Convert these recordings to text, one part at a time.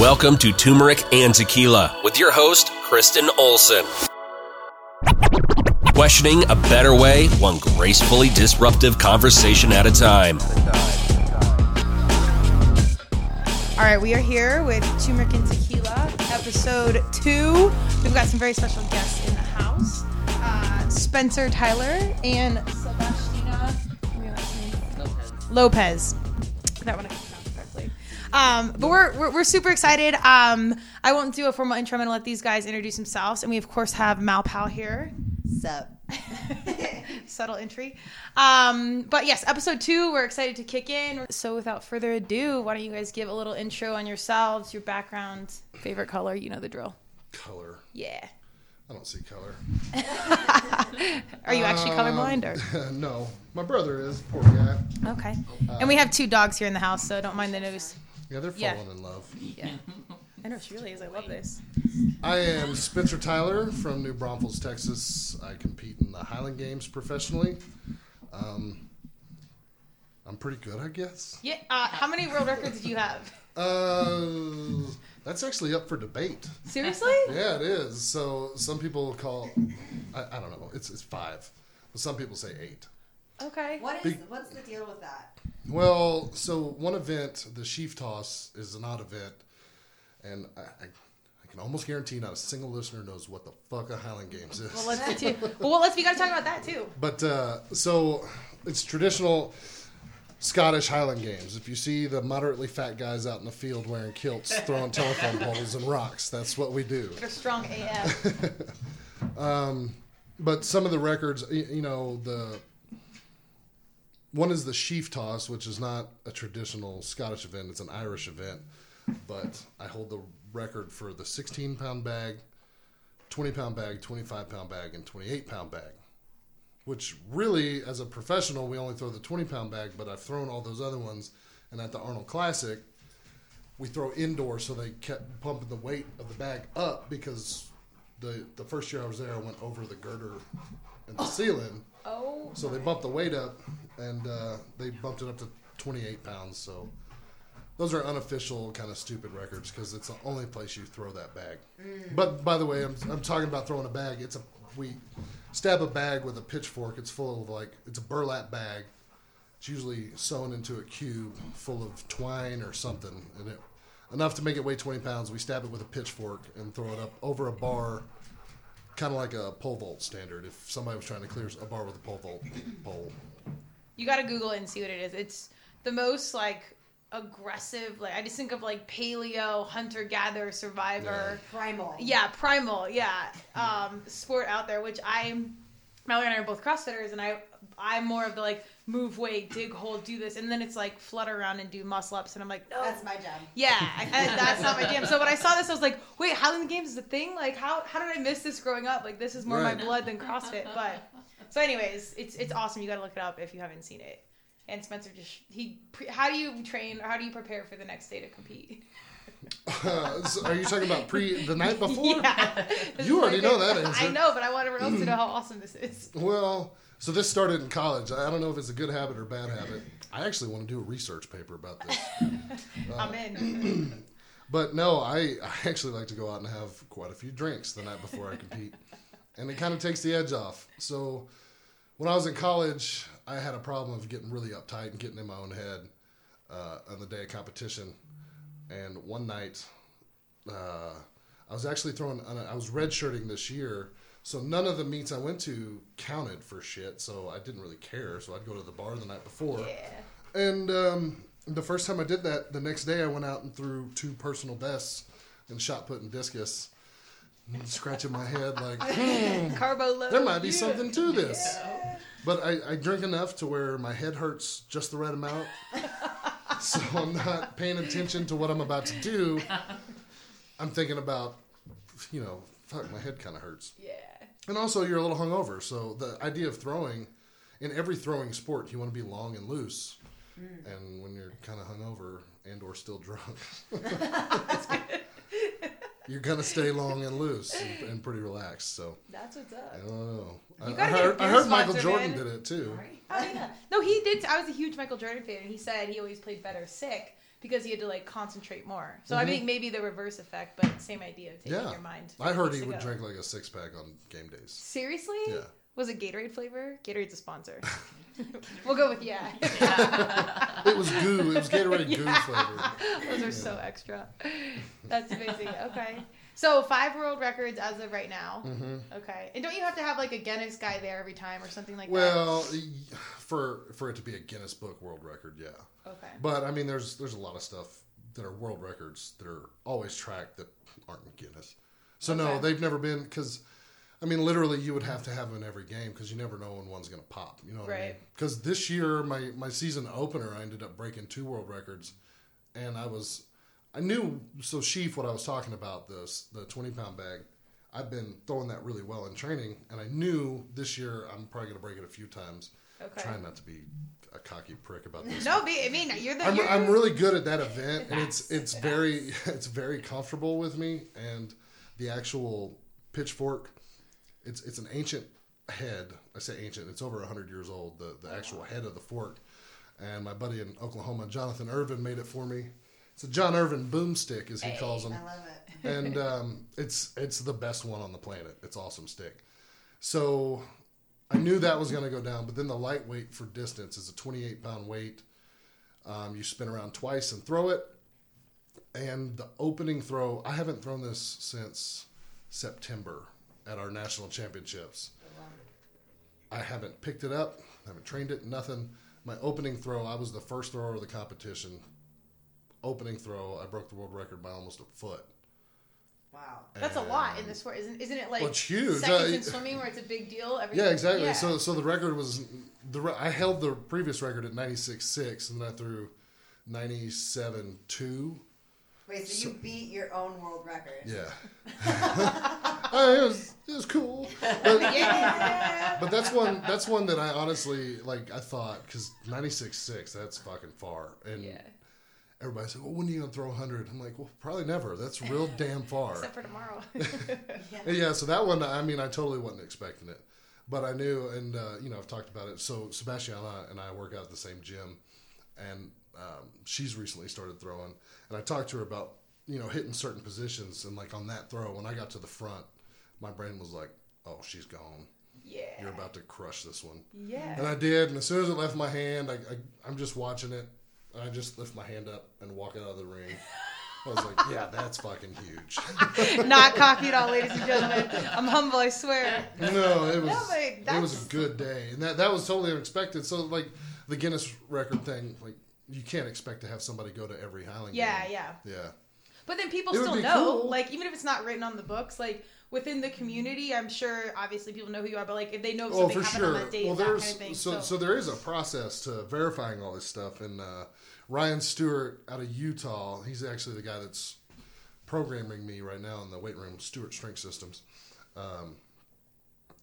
Welcome to Turmeric and Tequila with your host, Kristen Olson. Questioning a better way, one gracefully disruptive conversation at a time. All right, we are here with Turmeric and Tequila, episode two. We've got some very special guests in the house uh, Spencer Tyler and last name. Lopez. That one Um, but we're, we're, we're super excited. Um, I won't do a formal intro. I'm going to let these guys introduce themselves. And we, of course, have Mal Pal here. Sup? Subtle entry. Um, but yes, episode two, we're excited to kick in. So without further ado, why don't you guys give a little intro on yourselves, your background, favorite color? You know the drill. color. Yeah. I don't see color. Are you actually colorblind or? no, my brother is poor guy. Okay. And we have two dogs here in the house, so don't mind the nose. Yeah, they're Yeah. falling in love. Yeah. I know she really is. I love this. I am Spencer Tyler from New Braunfels, Texas. I compete in the Highland Games professionally. Um, I'm pretty good, I guess. Yeah. Uh, how many world records do you have? Uh, that's actually up for debate. Seriously? Yeah, it is. So some people call, I, I don't know, it's it's five, some people say eight. Okay. What is what's the deal with that? Well, so one event, the sheaf toss, is an odd event, and I, I, I can almost guarantee not a single listener knows what the fuck a Highland Games is. Well, let's get to. Well, let's. We got to talk about that too. But uh, so it's traditional Scottish Highland Games. If you see the moderately fat guys out in the field wearing kilts, throwing telephone poles and rocks, that's what we do. They're strong AF. But some of the records, you know, the one is the sheaf toss, which is not a traditional Scottish event; it's an Irish event. But I hold the record for the 16 pound bag, 20 pound bag, 25 pound bag, and 28 pound bag. Which really, as a professional, we only throw the 20 pound bag, but I've thrown all those other ones. And at the Arnold Classic, we throw indoor, so they kept pumping the weight of the bag up because the the first year I was there, I went over the girder and the ceiling, Oh. so they bumped the weight up, and uh, they bumped it up to 28 pounds. So those are unofficial, kind of stupid records because it's the only place you throw that bag. But by the way, I'm I'm talking about throwing a bag. It's a we stab a bag with a pitchfork. It's full of like it's a burlap bag. It's usually sewn into a cube full of twine or something, and it enough to make it weigh 20 pounds. We stab it with a pitchfork and throw it up over a bar, kind of like a pole vault standard. If somebody was trying to clear a bar with a pole vault pole, You got to Google it and see what it is. It's the most like aggressive. Like I just think of like paleo, hunter gatherer, survivor. Primal. Yeah, primal. Yeah, um, sport out there, which I'm. Mallory and I are both CrossFitters, and I I'm more of the like move weight, dig hole, do this, and then it's like flutter around and do muscle ups, and I'm like, no, That's my job. yeah, I, I, that's not my jam. So when I saw this, I was like, wait, Highland Games is a thing? Like, how how did I miss this growing up? Like, this is more Right. my blood than CrossFit. But so, anyways, it's it's awesome. You got to look it up if you haven't seen it. And Spencer just he. Pre- how do you train or how do you prepare for the next day to compete? Uh, so are you talking about pre the night before? Yeah, You already know that answer. I know, but I want everyone else to know how awesome this is. Well, so this started in college. I don't know if it's a good habit or bad habit. I actually want to do a research paper about this. I'm in. But no, I, I actually like to go out and have quite a few drinks the night before I compete. And it kind of takes the edge off. So when I was in college, I had a problem of getting really uptight and getting in my own head uh, on the day of competition. And one night, uh, I was actually throwing, I was redshirting this year. So none of the meets I went to counted for shit. So I didn't really care. So I'd go to the bar the night before. Yeah. And um, the first time I did that, the next day I went out and threw two personal bests and shot put and discus. And scratching my head like, hmm, Carbo load. there might be yeah. something to this. But I, I drink enough to where my head hurts just the right amount. so I'm not paying attention to what I'm about to do. I'm thinking about, you know, fuck, my head kind of hurts. Yeah. And also, you're a little hungover. So the idea of throwing, in every throwing sport, you want to be long and loose. Mm. And when you're kind of hungover and or still drunk, you're gonna stay long and loose and, and pretty relaxed. So That's what's up. I don't know. I, I heard, I heard Michael Jordan man. did it too. Oh, yeah. No, he did. I was a huge Michael Jordan fan, and he said he always played better sick because he had to like concentrate more. So I think maybe the reverse effect, but same idea of taking Mm-hmm. Yeah. your mind. I heard he would drink like a six pack on game days. Seriously? Yeah. Was it Gatorade flavor? Gatorade's a sponsor. we'll go with yeah. It was goo. It was Gatorade goo flavor. Those are so extra. That's amazing. Okay. So five world records as of right now. Mm-hmm. Okay. And don't you have to have like a Guinness guy there every time or something like that? Well, for for it to be a Guinness Book World Record, yeah. Okay. But I mean, there's there's a lot of stuff that are world records that are always tracked that aren't in Guinness. So no, they've never been because. I mean, literally, you would have to have them in every game because you never know when one's going to pop. You know what I mean? Right. Because this year, my my season opener, I ended up breaking two world records, and I was, I knew so sheaf what I was talking about this the twenty pound bag. I've been throwing that really well in training, and I knew this year I'm probably going to break it a few times. Okay. Trying not to be a cocky prick about this. No, be- I mean you're the. I'm, you're, I'm really good at that event, and it's it's very it's very comfortable with me. And the actual pitchfork, it's it's an ancient head. I say ancient; it's over hundred years old. The the actual head of the fork, and my buddy in Oklahoma, Jonathan Irvin, made it for me. It's a John Irvin boomstick, as he calls them I love it. and um, it's it's the best one on the planet. It's awesome stick. So I knew that was going to go down, but then the lightweight for distance is a 28 pound weight. Um, you spin around twice and throw it, and the opening throw. I haven't thrown this since September at our national championships. I haven't picked it up, haven't trained it, nothing. My opening throw, I was the first thrower of the competition. Opening throw, I broke the world record by almost a foot. Wow. That's a lot in the sport, isn't? Isn't it like Well, it's huge. seconds in swimming where it's a big deal? Every, Yeah, exactly. Yeah. So, so the record was the re- I held the previous record at ninety six six, and then I threw ninety seven two. Wait, so you beat your own world record? Yeah, Uh, it was it was cool. But, yeah. but that's one that's one that I honestly like. I thought because ninety six six that's fucking far, and yeah. Everybody said, "Well, when are you gonna throw hundred? I'm like, "Well, probably never. That's real damn far." Except for tomorrow. Yeah, so that one, I mean, I totally wasn't expecting it, but I knew, and uh, you know, I've talked about it. So Sebastiana and I work out at the same gym, and um, she's recently started throwing, and I talked to her about you know hitting certain positions, and like on that throw, when I got to the front, my brain was like, "Oh, she's gone. yeah. You're about to crush this one," Yeah. and I did. And as soon as it left my hand, I, I I'm just watching it, and I just lift my hand up and walk out of the ring. I was like, "Yeah, that's fucking huge." Not cocky at all, ladies and gentlemen. I'm humble, I swear. No, it was No, it was a good day, and that that was totally unexpected. So like the Guinness record thing, like you can't expect to have somebody go to every Highland. Yeah, game. yeah. yeah. But then people It still know, cool. like even if it's not written on the books, like within the community, I'm sure obviously people know who you are. But like if they know Oh, something for happened on that date, Well, that there's kind of thing. so, So, so there is a process to verifying all this stuff, and uh, Ryan Stewart out of Utah, he's actually the guy that's programming me right now in the weight room, Stewart Strength Systems. Um,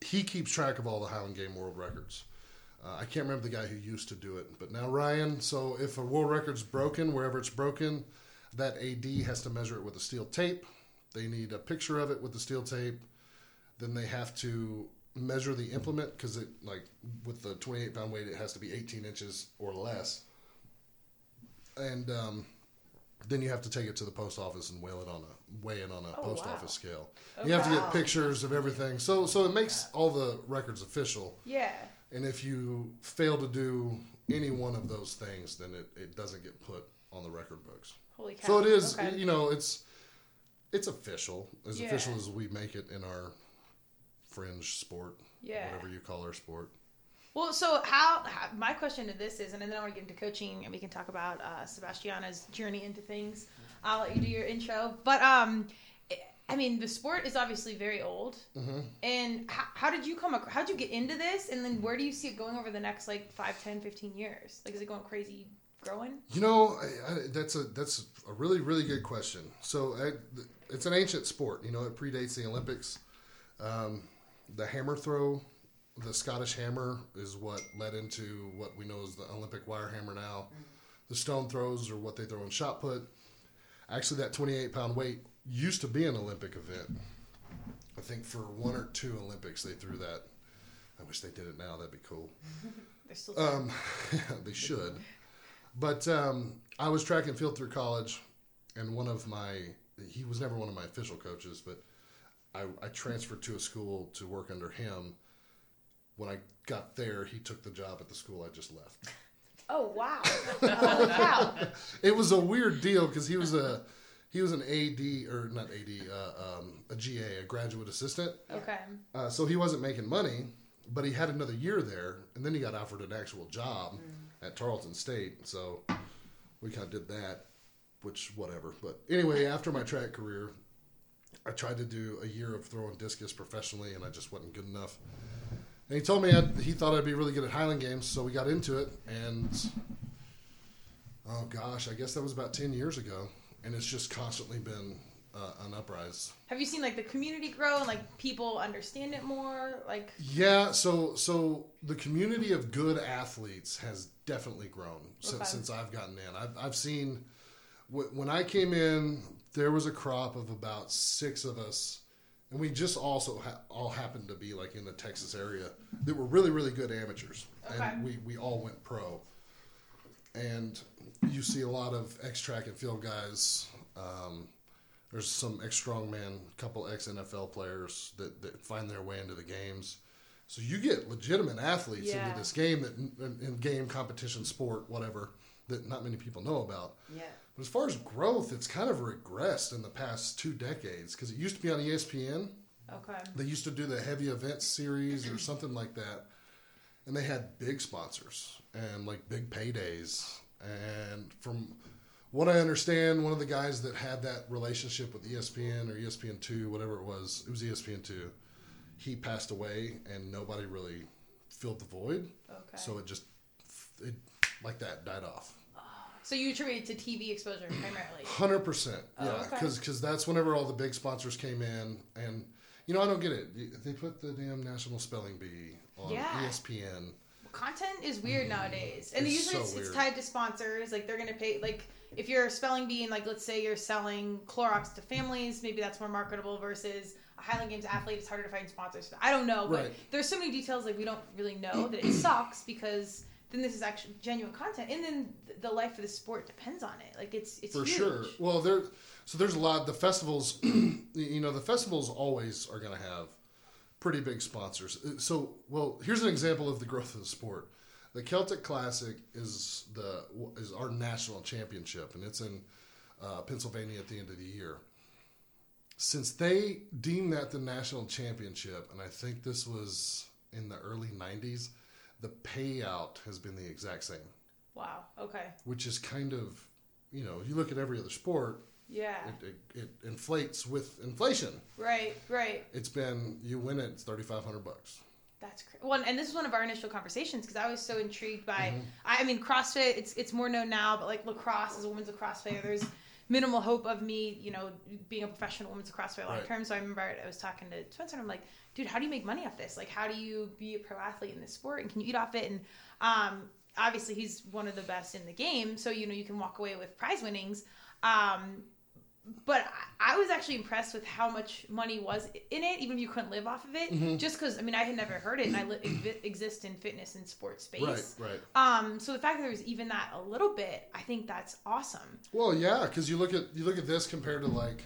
he keeps track of all the Highland Game world records. Uh, I can't remember the guy who used to do it, but now Ryan. So if a world record's broken, wherever it's broken, that AD has to measure it with a steel tape. They need a picture of it with the steel tape. Then they have to measure the implement because it like with the 28 pound weight, it has to be 18 inches or less. And um, then you have to take it to the post office and weigh it on a weigh it on a Oh, post wow. office scale. you have to get pictures of everything. So so it makes all the records official. yeah, And if you fail to do any one of those things, then it, it doesn't get put on the record books. holy cow. So it is, Okay. you know, it's it's official, as Yeah. official as we make it in our fringe sport, Yeah. whatever you call our sport. Well, so how, how? My question to this is, and then I want to get into coaching, and we can talk about uh, Sebastiana's journey into things. I'll let you do your intro, but um, I mean, the sport is obviously very old. Mm-hmm. And how, how did you come? How did you get into this? And then where do you see it going over the next like 5, 10, 15 years? Like, is it going crazy, growing? You know, I, I, that's a that's a really really good question. So I, it's an ancient sport. You know, it predates the Olympics. Um, the hammer throw, the Scottish hammer, is what led into what we know as the Olympic wire hammer now. The stone throws are what they throw in shot put. Actually, that 28 pound weight used to be an Olympic event. I think for one or two Olympics they threw that. I wish they did it now. That'd be cool. Um, they should. But um, I was track and field through college, and one of my he was never one of my official coaches, but I, I transferred to a school to work under him. When I got there, he took the job at the school I just left. Oh wow! Holy cow! It was a weird deal because he was a he was an AD or not AD uh, um, a GA a graduate assistant. Okay. Uh, so he wasn't making money, but he had another year there, and then he got offered an actual job at Tarleton State. So we kind of did that, which whatever. But anyway, after my track career, I tried to do a year of throwing discus professionally, and I just wasn't good enough. And he told me I'd, he thought I'd be really good at Highland Games, so we got into it. And oh gosh, I guess that was about ten years ago, and it's just constantly been uh, an uprise. Have you seen like the community grow and like people understand it more? Like Yeah, so so the community of good athletes has definitely grown since, Okay. since I've gotten in. I've, I've seen wh- when I came in, there was a crop of about six of us, and we just also ha- all happened to be like in the Texas area that were really really good amateurs, Okay. and we we all went pro. And you see a lot of X track and field guys. Um, there's some ex strongman, couple ex NFL players that, that find their way into the games. So you get legitimate athletes Yeah. into this game that in, in game competition sport whatever that not many people know about. Yeah. But as far as growth, it's kind of regressed in the past two decades because it used to be on ESPN. okay. They used to do the heavy events series or something like that, and they had big sponsors and like big paydays. And from what I understand, one of the guys that had that relationship with ESPN or ESPN two, whatever it was, it was ESPN two. He passed away, and nobody really filled the void. Okay. So it just it like that died off. So you attribute it to TV exposure primarily. Hundred percent, yeah, Oh, okay. because that's whenever all the big sponsors came in, and you know I don't get it. They put the damn National Spelling Bee on Yeah. ESPN. Content is weird mm-hmm. nowadays, and It's usually so it's, it's tied to sponsors. Like they're gonna pay. Like if you're a spelling bee and like let's say you're selling Clorox to families, maybe that's more marketable versus a Highland Games athlete. It's harder to find sponsors. I don't know, but Right. there's so many details like we don't really know that it sucks because then this is actually genuine content, and then the life of the sport depends on it. Like it's it's For huge. sure. Well, there. So there's a lot. The festivals, you know, the festivals always are going to have pretty big sponsors. Uh, So, well, here's an example of the growth of the sport. The Celtic Classic is the is our national championship, and it's in uh, Pennsylvania at the end of the year. Since they deemed that the national championship, and I think this was in the early '90s, the payout has been the exact same, Wow. Okay. which is kind of, you know, you look at every other sport, Yeah. it, it, it inflates with inflation. Right. Right. It's been you win it, it's thirty five hundred bucks. That's cra- well, and this is one of our initial conversations because I was so intrigued by. Mm-hmm. I, I mean, CrossFit. It's it's more known now, but like lacrosse as a women's lacrosse player, there's minimal hope of me, you know, being a professional women's lacrosse player long Right. term. So I remember I was talking to Spencer, and I'm like, dude, how do you make money off this? Like, how do you be a pro athlete in this sport, and can you eat off it? And um, obviously, he's one of the best in the game, so you know you can walk away with prize winnings. Um, but I I was actually impressed with how much money was in it, even if you couldn't live off of it. Mm-hmm. Just because, I mean, I had never heard it, and I li- exist in fitness and sports space. Right, right. Um, so the fact that there was even that a little bit, I think that's awesome. Well, yeah, because you look at you look at this compared to like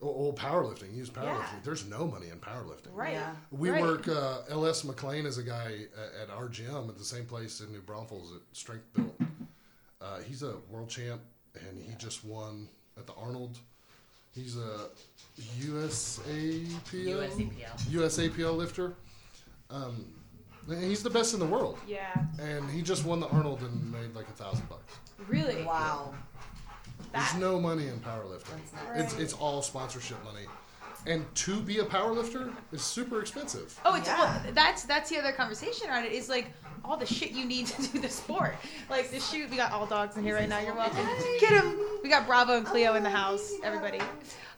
old powerlifting. Use powerlifting. Yeah. There's no money in powerlifting. Right. Yeah. We Right. work. Uh, Ls McLean is a guy at, at our gym at the same place in New Braunfels at Strength Built. Uh, he's a world champ, and he just won at the Arnold. He's a USAPL USAPL. USAPL lifter. Um, and he's the best in the world, Yeah. and he just won the Arnold and made like a thousand bucks. Really. Wow. That- There's no money in powerlifting. That's not It's it's all sponsorship money, and to be a powerlifter is super expensive. Oh, it's Yeah. well, that's that's the other conversation on it is like all the shit you need to do the sport. Like the shoot, we got all dogs in here right now. You're welcome. Get them. We got Bravo and Cleo in the house. Everybody.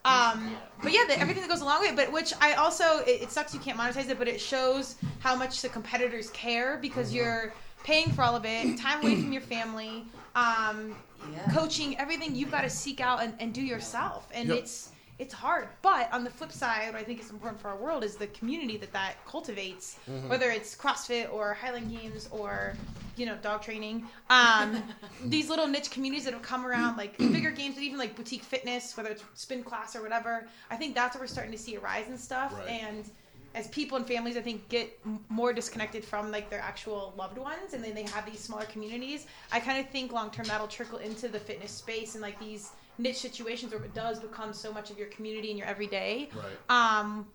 Um, but yeah, the, everything that goes along with it. But which I also it, it sucks you can't monetize it, but it shows how much the competitors care because you're paying for all of it, time away from your family, um, Yeah. coaching, everything you've got to seek out and, and do yourself, and Yep. it's it's hard. But on the flip side, what I think is important for our world is the community that that cultivates, Mm-hmm. whether it's CrossFit or Highland Games or you know, dog training. Um, these little niche communities that have come around, like bigger games, but even like boutique fitness, whether it's spin class or whatever. I think that's what we're starting to see a rise in stuff. Right. And as people and families, I think, get m- more disconnected from like their actual loved ones, and then they have these smaller communities. I kind of think long term that'll trickle into the fitness space and like these niche situations where it does become so much of your community and your everyday. Right. Um,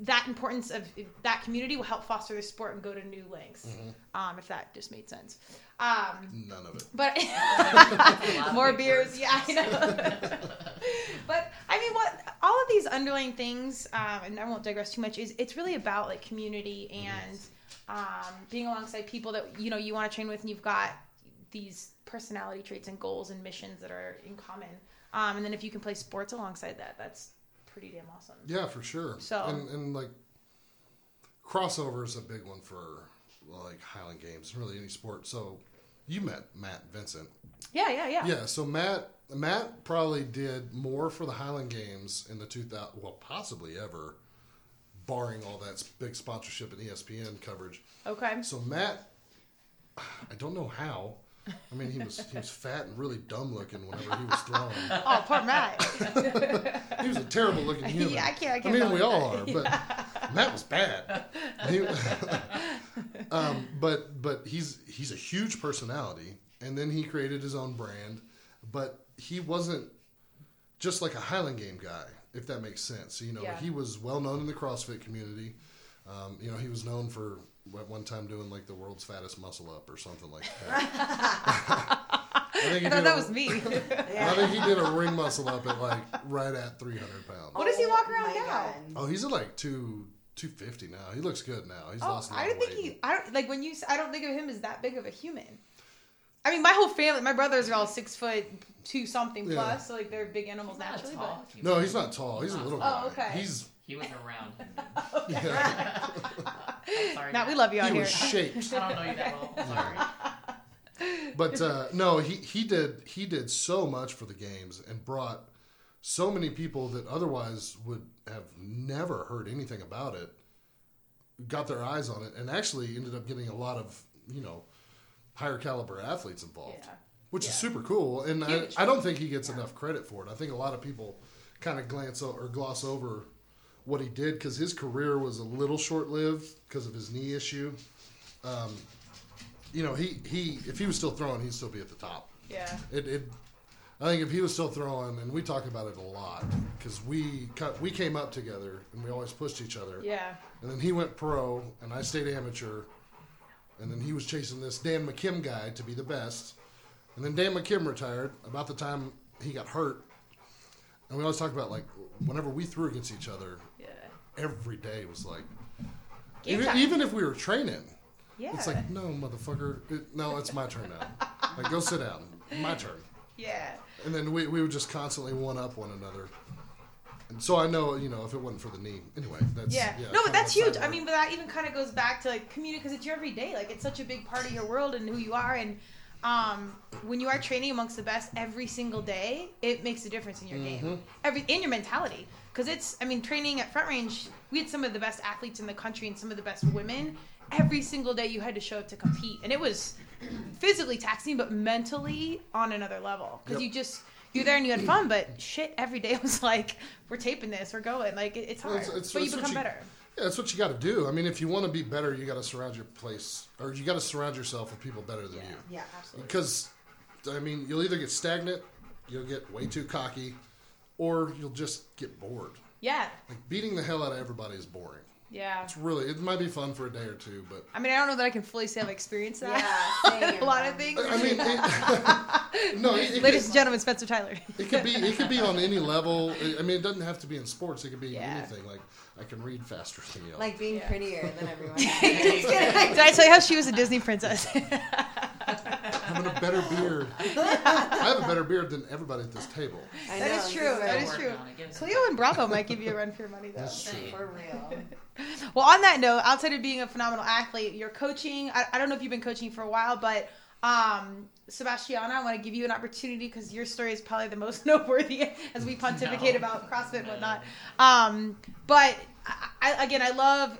that importance of that community will help foster the sport and go to new lengths. Um, if that just made sense. Um, None of it. but more beers, words. yeah, I know. but I mean, what all of these underlying things, um, and I won't digress too much. Is it's really about like community and um, being alongside people that you know you want to train with, and you've got these personality traits and goals and missions that are in common. Um, and then if you can play sports alongside that, that's pretty damn awesome. Yeah, for sure. So- and, and like crossover is a big one for like Highland Games, and really any sport. So you met Matt Vincent. Yeah, yeah, yeah. Yeah, so Matt Matt probably did more for the Highland Games in the 2000 well possibly ever barring all that big sponsorship and ESPN coverage. Okay. So Matt I don't know how. I mean, he was he was fat and really dumb looking whenever he was throwing. Oh, poor Matt. He was a terrible looking human. Yeah, I can't- I can't mean, we all are, that. but Matt was bad. He- um, but but he's he's a huge personality, and then he created his own brand. But he wasn't just like a Highland Game guy, if that makes sense. You know, Yeah. he was well known in the CrossFit community. Um, you know, he was known for at one time doing like the world's fattest muscle up or something like that. I think he I thought did that a- was me. I think he did a ring muscle up at like right at 300 pounds. What does he oh walk Oh around my now? Oh, he's at like two two fifty now. He looks good now. He's Oh, lost a lot I don't think weight. he. I don't like when you. I don't think of him as that big of a human. I mean, my whole family, my brothers are all six foot two something Yeah. plus, so like they're big animals Not naturally. tall. But No, he's not tall. He's a little oh, guy. Oh, okay. He's He was around him. yeah, I'm sorry. Matt, we love you out he here. was shaped. I don't know you that well. Sorry. But uh, no, he he did he did so much for the games and brought so many people that otherwise would have never heard anything about it. Got their eyes on it and actually ended up getting a lot of you know higher caliber athletes involved. Yeah. which is Yeah. super cool. And I, Huge. I don't think he gets enough credit for it. I think a lot of people kind of glance o- or gloss over what he did because his career was a little short lived because of his knee issue. Um, you know, he, he if he was still throwing, he'd still be at the top. Yeah. It, it I think if he was still throwing, and we talk about it a lot because we cut, we came up together and we always pushed each other. Yeah. And then he went pro, and I stayed amateur. And then he was chasing this Dan McKim guy to be the best. And then Dan McKim retired about the time he got hurt. And we always talk about like whenever we threw against each other. Every day was like Game even, time. even if we were training, Yeah. it's like no motherfucker, it, no, it's my turn now. like go sit down, my turn. yeah. And then we, we would just constantly one up one another. And so I know, you know, if it wasn't for the knee, anyway, that's Yeah. yeah no, but that's huge. I mean, but that even kind of goes back to like community because it's your everyday. Like it's such a big part of your world and who you are. And um, when you are training amongst the best every single day, it makes a difference in your Mm-hmm. game, every in your mentality. Because it's, I mean, training at Front Range, we had some of the best athletes in the country and some of the best women. Every single day, you had to show up to compete, and it was physically taxing, but mentally on another level. Because Yep. you just you're there and you had fun, but shit, every day was like, we're taping this, we're going. Like it, it's Well, hard, it's- it's- but you become you- better. Yeah, that's what you got to do. I mean, if you want to be better, you got to surround your place, or you got to surround yourself with people better than you. Yeah, absolutely. Because, I mean, you'll either get stagnant, you'll get way too cocky, or you'll just get bored. Yeah, Like beating the hell out of everybody is boring. yeah. It's really, it might be fun for a day or two, but I mean, I don't know that I can fully say I've experienced that. Yeah, a lot of things. I mean, it, no, it, it, Ladies could, and gentlemen, Spencer Tyler. it could be, it could be on any level. I mean, it doesn't have to be in sports. It could be Yeah. anything. Like I can read faster than you. Like being Yeah. prettier than everyone. Did I tell you how she was a Disney princess? having a better beard. I have a better beard than everybody at this table. I That know, is true. do That it. is Working true. on it, give us Cleo and Bravo might give you a run for your money, though. That's true. For real. Well, on that note, outside of being a phenomenal athlete, you're coaching. I, I don't know if you've been coaching for a while, but um, Sebastiana, I want to give you an opportunity because your story is probably the most noteworthy as we pontificate No. about CrossFit and whatnot. Um, but I, I, again, I love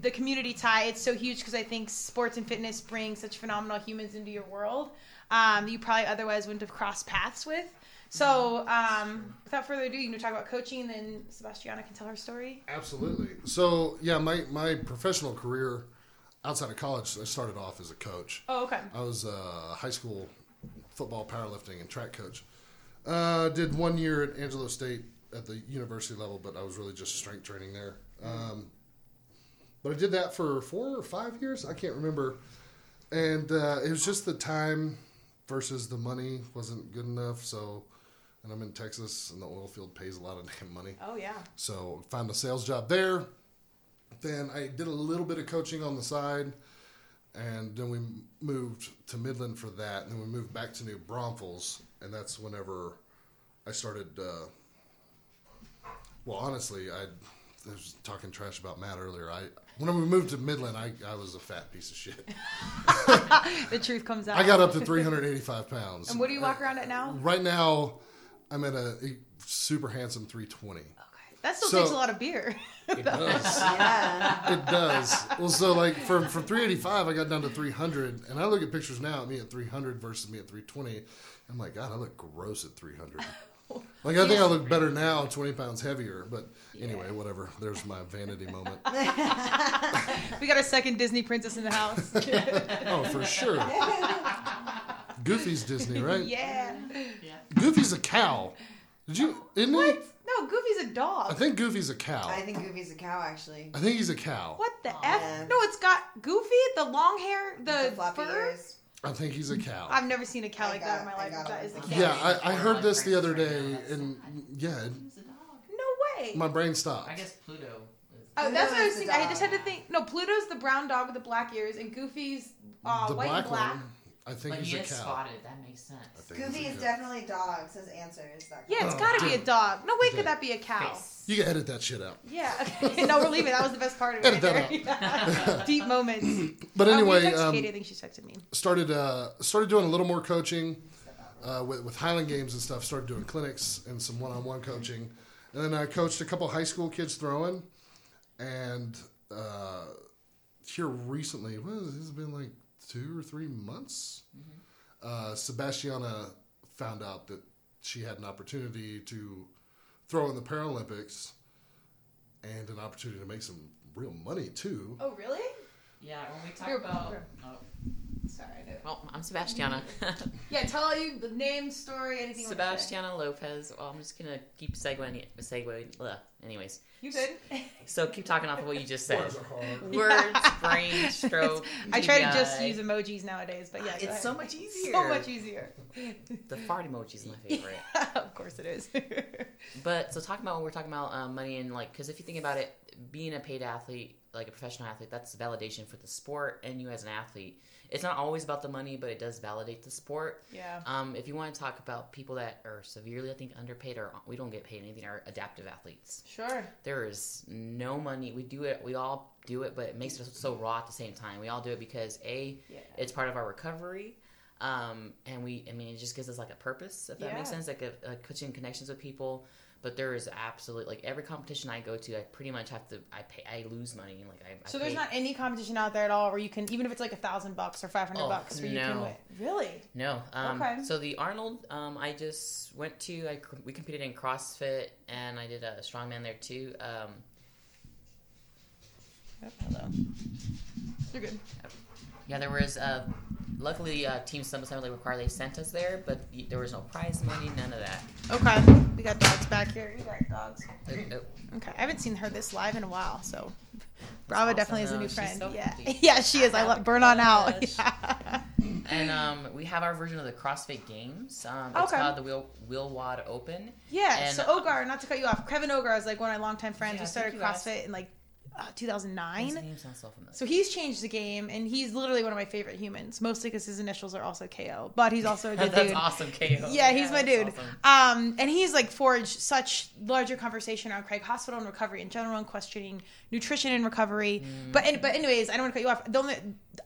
the community tie. It's so huge because I think sports and fitness bring such phenomenal humans into your world um, that you probably otherwise wouldn't have crossed paths with. So, um, without further ado, you can talk about coaching, and then Sebastiana can tell her story. Absolutely. So yeah, my my professional career outside of college, I started off as a coach. Oh, okay. I was a high school football, powerlifting, and track coach. Uh, did one year at Angelo State at the university level, but I was really just strength training there. Um, but I did that for four or five years. I can't remember. And uh, it was just the time versus the money wasn't good enough. So, and I'm in Texas, and the oil field pays a lot of damn money. Oh, yeah. So found a sales job there. Then I did a little bit of coaching on the side, and then we moved to Midland for that. And then we moved back to New Braunfels, and that's whenever I started. Uh, well, honestly, I, I was talking trash about Matt earlier. I when we moved to Midland, I, I was a fat piece of shit. The truth comes out. I got up to 385 pounds. And what do you walk around at now? Right now, I'm at a, a super handsome 320. Okay. That still So- takes a lot of beer. It does. Yeah. It does. Well, so like from from 385, I got down to 300, and I look at pictures now of me at 300 versus me at 320. I'm like, God, I look gross at 300. Like I think I look better now, 20 pounds heavier. But anyway, whatever. There's my vanity moment. we got a second Disney princess in the house. Oh, for sure. Goofy's Disney, right? yeah. Yeah. Goofy's a cow. Did you? Isn't he? No, Goofy's a dog. I think Goofy's a cow. I think Goofy's a cow, actually. I think he's a cow. What the Aw. f? No, it's got Goofy, the long hair, the, The floppy fur. ears. I think he's a cow. I've never seen a cow I like got- that in my I life. got That it. is the Yeah. yeah, I, I heard this the other day, and yeah, He's a dog. No way. my brain stopped. I guess Pluto is. Oh, that's what I was Pluto's the thinking. I just had to dog. think. No, Pluto's the brown dog with the black ears, and Goofy's uh, the white black and black. one, I think but he's he a is cow. spotted. That makes sense. I think Goofy he's a is cow. definitely dog, says answers. Yeah, it's Oh, got to be a dude. dog. No way could that be a cow. Face. You can edit that shit out. Yeah. Okay. no, we're leaving. That was the best part of it. Edit right there. Deep moments. But Um, anyway, you text um, Katie. I think she texted me. started uh, started doing a little more coaching uh, with, with Highland Games and stuff. Started doing clinics and some one on one coaching, and then I coached a couple high school kids throwing. And uh, here recently, what is it? It's been like two or three months. Uh, Sebastiana found out that she had an opportunity to throw in the Paralympics and an opportunity to make some real money too. Oh, really? Yeah, when we talk about. Oh, Sorry. I know. Well, I'm Sebastiana. Yeah, tell you the name, story, anything. you wanna. Sebastiana Lopez. Well, I'm just gonna keep segueing. Segueing. Ugh. Anyways, You good? so keep talking off of what you just said. Words are hard. Words, brain, stroke. I try to just use emojis nowadays, but yeah, go It's ahead. so much easier. So much easier. The fart emoji is my favorite. of course it is. But so talking about when we're talking about um, money and like, because if you think about it, being a paid athlete, like a professional athlete, that's validation for the sport and you as an athlete. It's not always about the money, but it does validate the sport. yeah. Um, if you want to talk about people that are severely, I think, underpaid or we don't get paid anything, are adaptive athletes. Sure. There is no money. We do it. We all do it, but it makes it so raw at the same time. We all do it because a, Yeah. it's part of our recovery, um, and we. I mean, it just gives us like a purpose, if that makes sense. Like, a, like coaching connections with people. But there is absolutely like every competition I go to, I pretty much have to. I pay. I lose money. Like I. I So there's pay- not any competition out there at all where you can, even if it's like a thousand bucks or five hundred Oh, bucks, where you can win. Really? No. Um, Okay. So the Arnold, um, I just went to. I we competed in CrossFit, and I did a strongman there too. Um, hello. You're good. yeah, there was. Uh, luckily, uh, Team Some Assembly required they sent us there, but y- there was no prize money, none of that. Okay. We got dogs back here. You got dogs. Uh, uh, Okay. I haven't seen her this live in a while, so Bravo awesome, definitely is a though. new She's friend. so yeah. yeah, she is. I love burn on out. crush. Yeah. and um, we have our version of the CrossFit Games. Um, it's Okay. called the Will WheelWOD Open. Yeah, And- so Ogar, not to cut you off, Kevin Ogar is like one of my longtime friends. Yeah, we started thank you, guys. CrossFit in like uh, His 2009. name sounds so familiar. So he's changed the game, and he's literally one of my favorite humans, mostly because his initials are also KO. But he's also a good That's dude. awesome, KO. Yeah, he's my dude. awesome. Um, and he's like forged such larger conversation around Craig Hospital and recovery in general, and questioning nutrition and recovery. Mm. But but anyways, I don't want to cut you off. The only,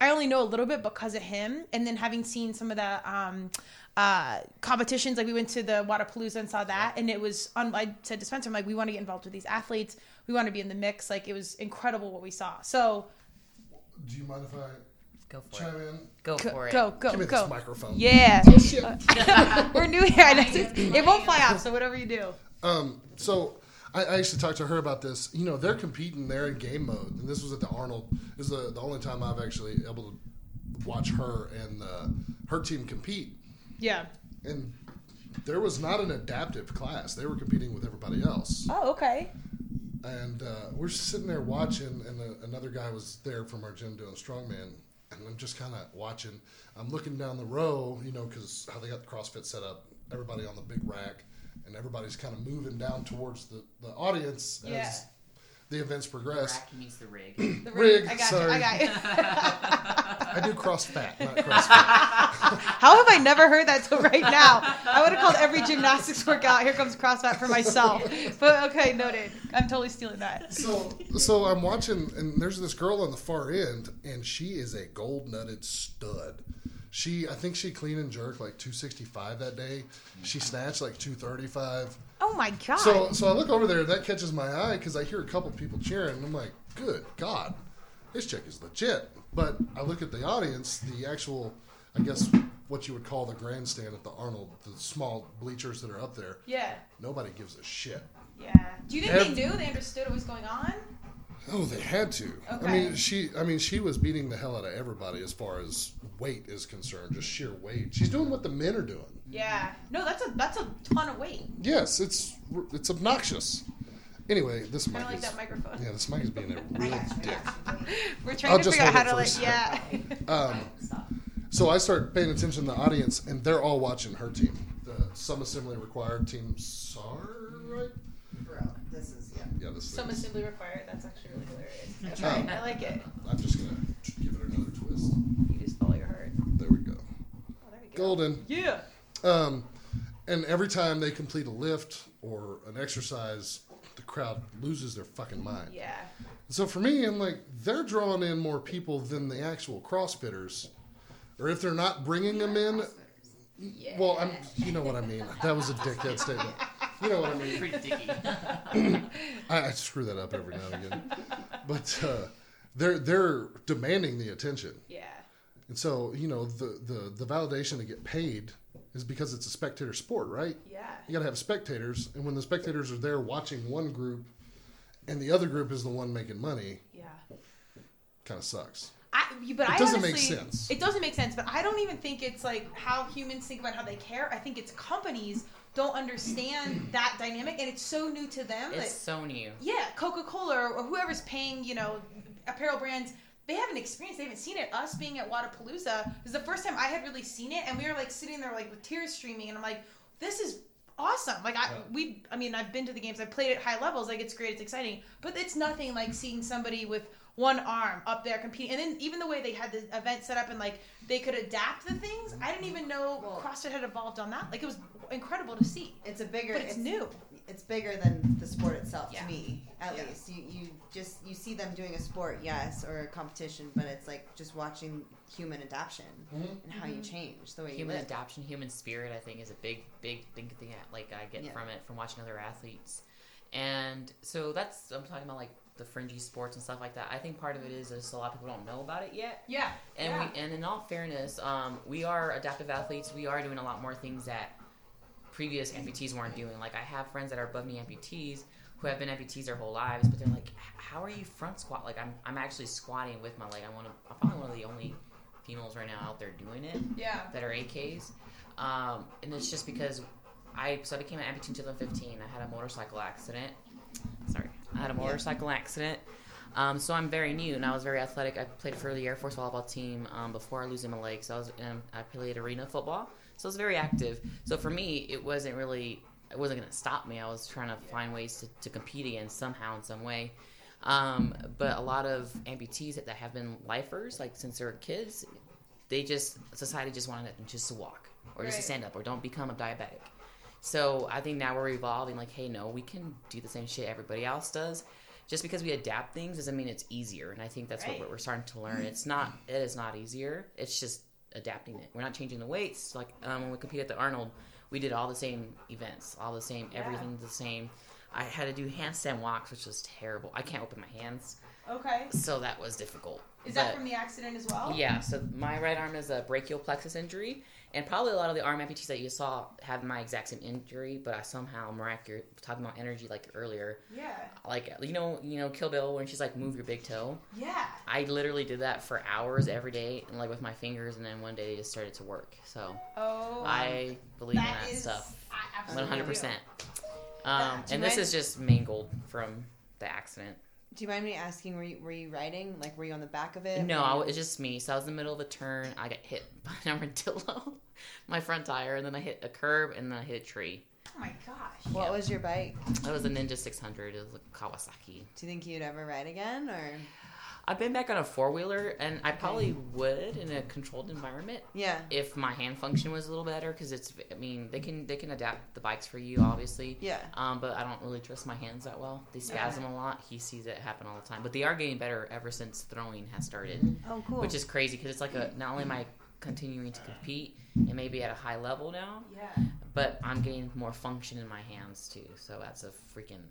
I only know a little bit because of him, and then having seen some of the um, uh, competitions. Like we went to the Wadapalooza and saw that, and it was. On, I said to Spencer, I'm like, we want to get involved with these athletes. We want to be in the mix. Like it was incredible what we saw. So Do you mind if I Go for chime it. in? Go go, for it. go, go, Give me go. this microphone. Yeah, Shit. we're new here. I know. It won't fly off. So whatever you do. Um, so I, I used to talk to her about this. You know, they're competing. They're in game mode, and this was at the Arnold. This is the, the only time I've actually able to watch her and uh, her team compete. Yeah. And there was not an adaptive class. They were competing with everybody else. Oh, okay. And uh, we're sitting there watching, and uh, another guy was there from our gym doing strongman. And I'm just kind of watching. I'm looking down the row, you know, because how they got the CrossFit set up. Everybody on the big rack, and everybody's kind of moving down towards the, the audience Yeah. The events progress. Rack means the rig. The Rig, I got sorry. you. I got you. I do cross fat, not CrossFit. How have I never heard that till right now? I would have called every gymnastics workout. Here comes cross fat for myself. But okay, noted. I'm totally stealing that. so, so I'm watching, and there's this girl on the far end, and she is a gold nutted stud. She, I think she clean and jerk like 265 that day. She snatched like 235. Oh my god. So, so I look over there, that catches my eye because I hear a couple people cheering, and I'm like, "Good God, this chick is legit." But I look at the audience, the actual, I guess, what you would call the grandstand at the Arnold, the small bleachers that are up there. yeah. Nobody gives a shit. Yeah. Do you think Ev- they knew? They understood what was going on? Oh, they had to. I mean, she. I mean, she was beating the hell out of everybody as far as weight is concerned, just sheer weight. She's doing what the men are doing. Yeah. No, that's a that's a ton of weight. Yes, it's it's obnoxious. Anyway, this mic like is. that microphone. Yeah, this mic is being a real dick. We're trying I'll to figure out how to like yeah. Um, so I start paying attention to the audience, and they're all watching her team, the Some Assembly Required team. SAR, right? Bro, this is yeah. Yeah, this. Some assembly required. That's actually really hilarious. That's Oh. right. I like it. I'm just gonna give it another twist. You just follow your heart. There we go. Oh, there we go. Golden. Yeah. Um, and every time they complete a lift or an exercise, the crowd loses their fucking mind. Yeah. So for me, I'm like, they're drawing in more people than the actual CrossFitters. Or if they're not bringing them in, Yeah. well, I'm, you know what I mean. That was a dickhead statement. You know what I mean. Pretty dicky. I, I screw that up every now and again. But uh, they're they're demanding the attention, yeah. and so you know the the the validation to get paid is because it's a spectator sport, right? Yeah. You got to have spectators, and when the spectators are there watching one group, and the other group is the one making money, Yeah. kind of sucks. I, but It I doesn't honestly, make sense. It doesn't make sense, but I don't even think it's like how humans think about how they care. I think it's companies don't understand that dynamic, and it's so new to them. It's that, so new. yeah, Coca Cola or whoever's paying, you know, apparel brands. They haven't experienced. They haven't seen it. Us being at Wadapalooza is the first time I had really seen it, and we were like sitting there like with tears streaming, and I'm like, this is awesome. Like I we I mean I've been to the games. I've played at high levels. Like it's great. It's exciting, but it's nothing like seeing somebody with one arm up there competing. And then even the way they had the event set up and like they could adapt the things. I didn't even know Well- CrossFit had evolved on that. Like it was incredible to see. It's a bigger. But it's new. It's bigger than the sport itself Yeah. to me, at Yeah. least. You you just you see them doing a sport, yes, or a competition, but it's like just watching human adaptation mm-hmm. and how you mm-hmm. change the way you Human live. adaptation, human spirit, I think, is a big, big, big thing. that, Like I get Yeah. from it from watching other athletes, and so that's I'm talking about like the fringy sports and stuff like that. I think part of it is just a lot of people don't know about it yet. Yeah. And yeah. we and in all fairness, um, we are adaptive athletes. We are doing a lot more things that previous amputees weren't doing. Like I have friends that are above me amputees who have been amputees their whole lives, but they're like, "How are you front squat?" Like I'm, I'm actually squatting with my leg. I'm one of, I'm probably one of the only females right now out there doing it yeah. that are AKs, um, and it's just because I so I became an amputee in 2015. I had a motorcycle accident. Sorry, I had a motorcycle accident. Um, so I'm very new, and I was very athletic. I played for the Air Force volleyball team um, before losing my leg. So I was um, I played arena football, so I was very active. So for me, it wasn't really it wasn't going to stop me. I was trying to find ways to, to compete again somehow in some way. Um, but a lot of amputees that, that have been lifers, like since they were kids, they just society just wanted them just to walk or just to stand up or don't become a diabetic. So I think now we're evolving. Like, hey, no, we can do the same shit everybody else does. Just because we adapt things doesn't mean it's easier. And I think that's Right. what we're- starting to learn. It's not. It is not easier. It's just adapting it. We're not changing the weights. Like um, when we competed at the Arnold, we did all the same events, all the same, Yeah. everything's the same. I had to do handstand walks, which was terrible. I can't open my hands, Okay. so that was difficult. Is that from the accident as well? yeah, so my right arm is a brachial plexus injury, and probably a lot of the arm amputees that you saw have my exact same injury, but I somehow miraculous talking about energy like earlier, Yeah. like you know, you know, Kill Bill when she's like move your big toe. Yeah. I literally did that for hours every day, and like with my fingers, and then one day it just started to work. So Oh. I believe in that that is- stuff, one absolutely hundred percent. Um, and this is just mangled from the accident. Do you mind me asking? Were you, were you riding? Like, were you on the back of it? No, Were I, you- wa- it's just me. So I was in the middle of the turn. I got hit by an armadillo, my front tire, and then I hit a curb, and then I hit a tree. Oh my gosh. What was your bike? That was a Ninja 600. It was a Kawasaki. Do you think you'd ever ride again, or I've been back on a four wheeler, and I probably would in a controlled environment yeah? if my hand function was a little better. Because it's, I mean, they can they can adapt the bikes for you, obviously. Yeah. Um, but I don't really trust my hands that well. They spasm a lot. He sees it happen all the time. But they are getting better ever since throwing has started. Oh, cool. which is crazy because it's like a not only am I continuing to compete and maybe at a high level now, Yeah. but I'm getting more function in my hands too. So that's a freaking.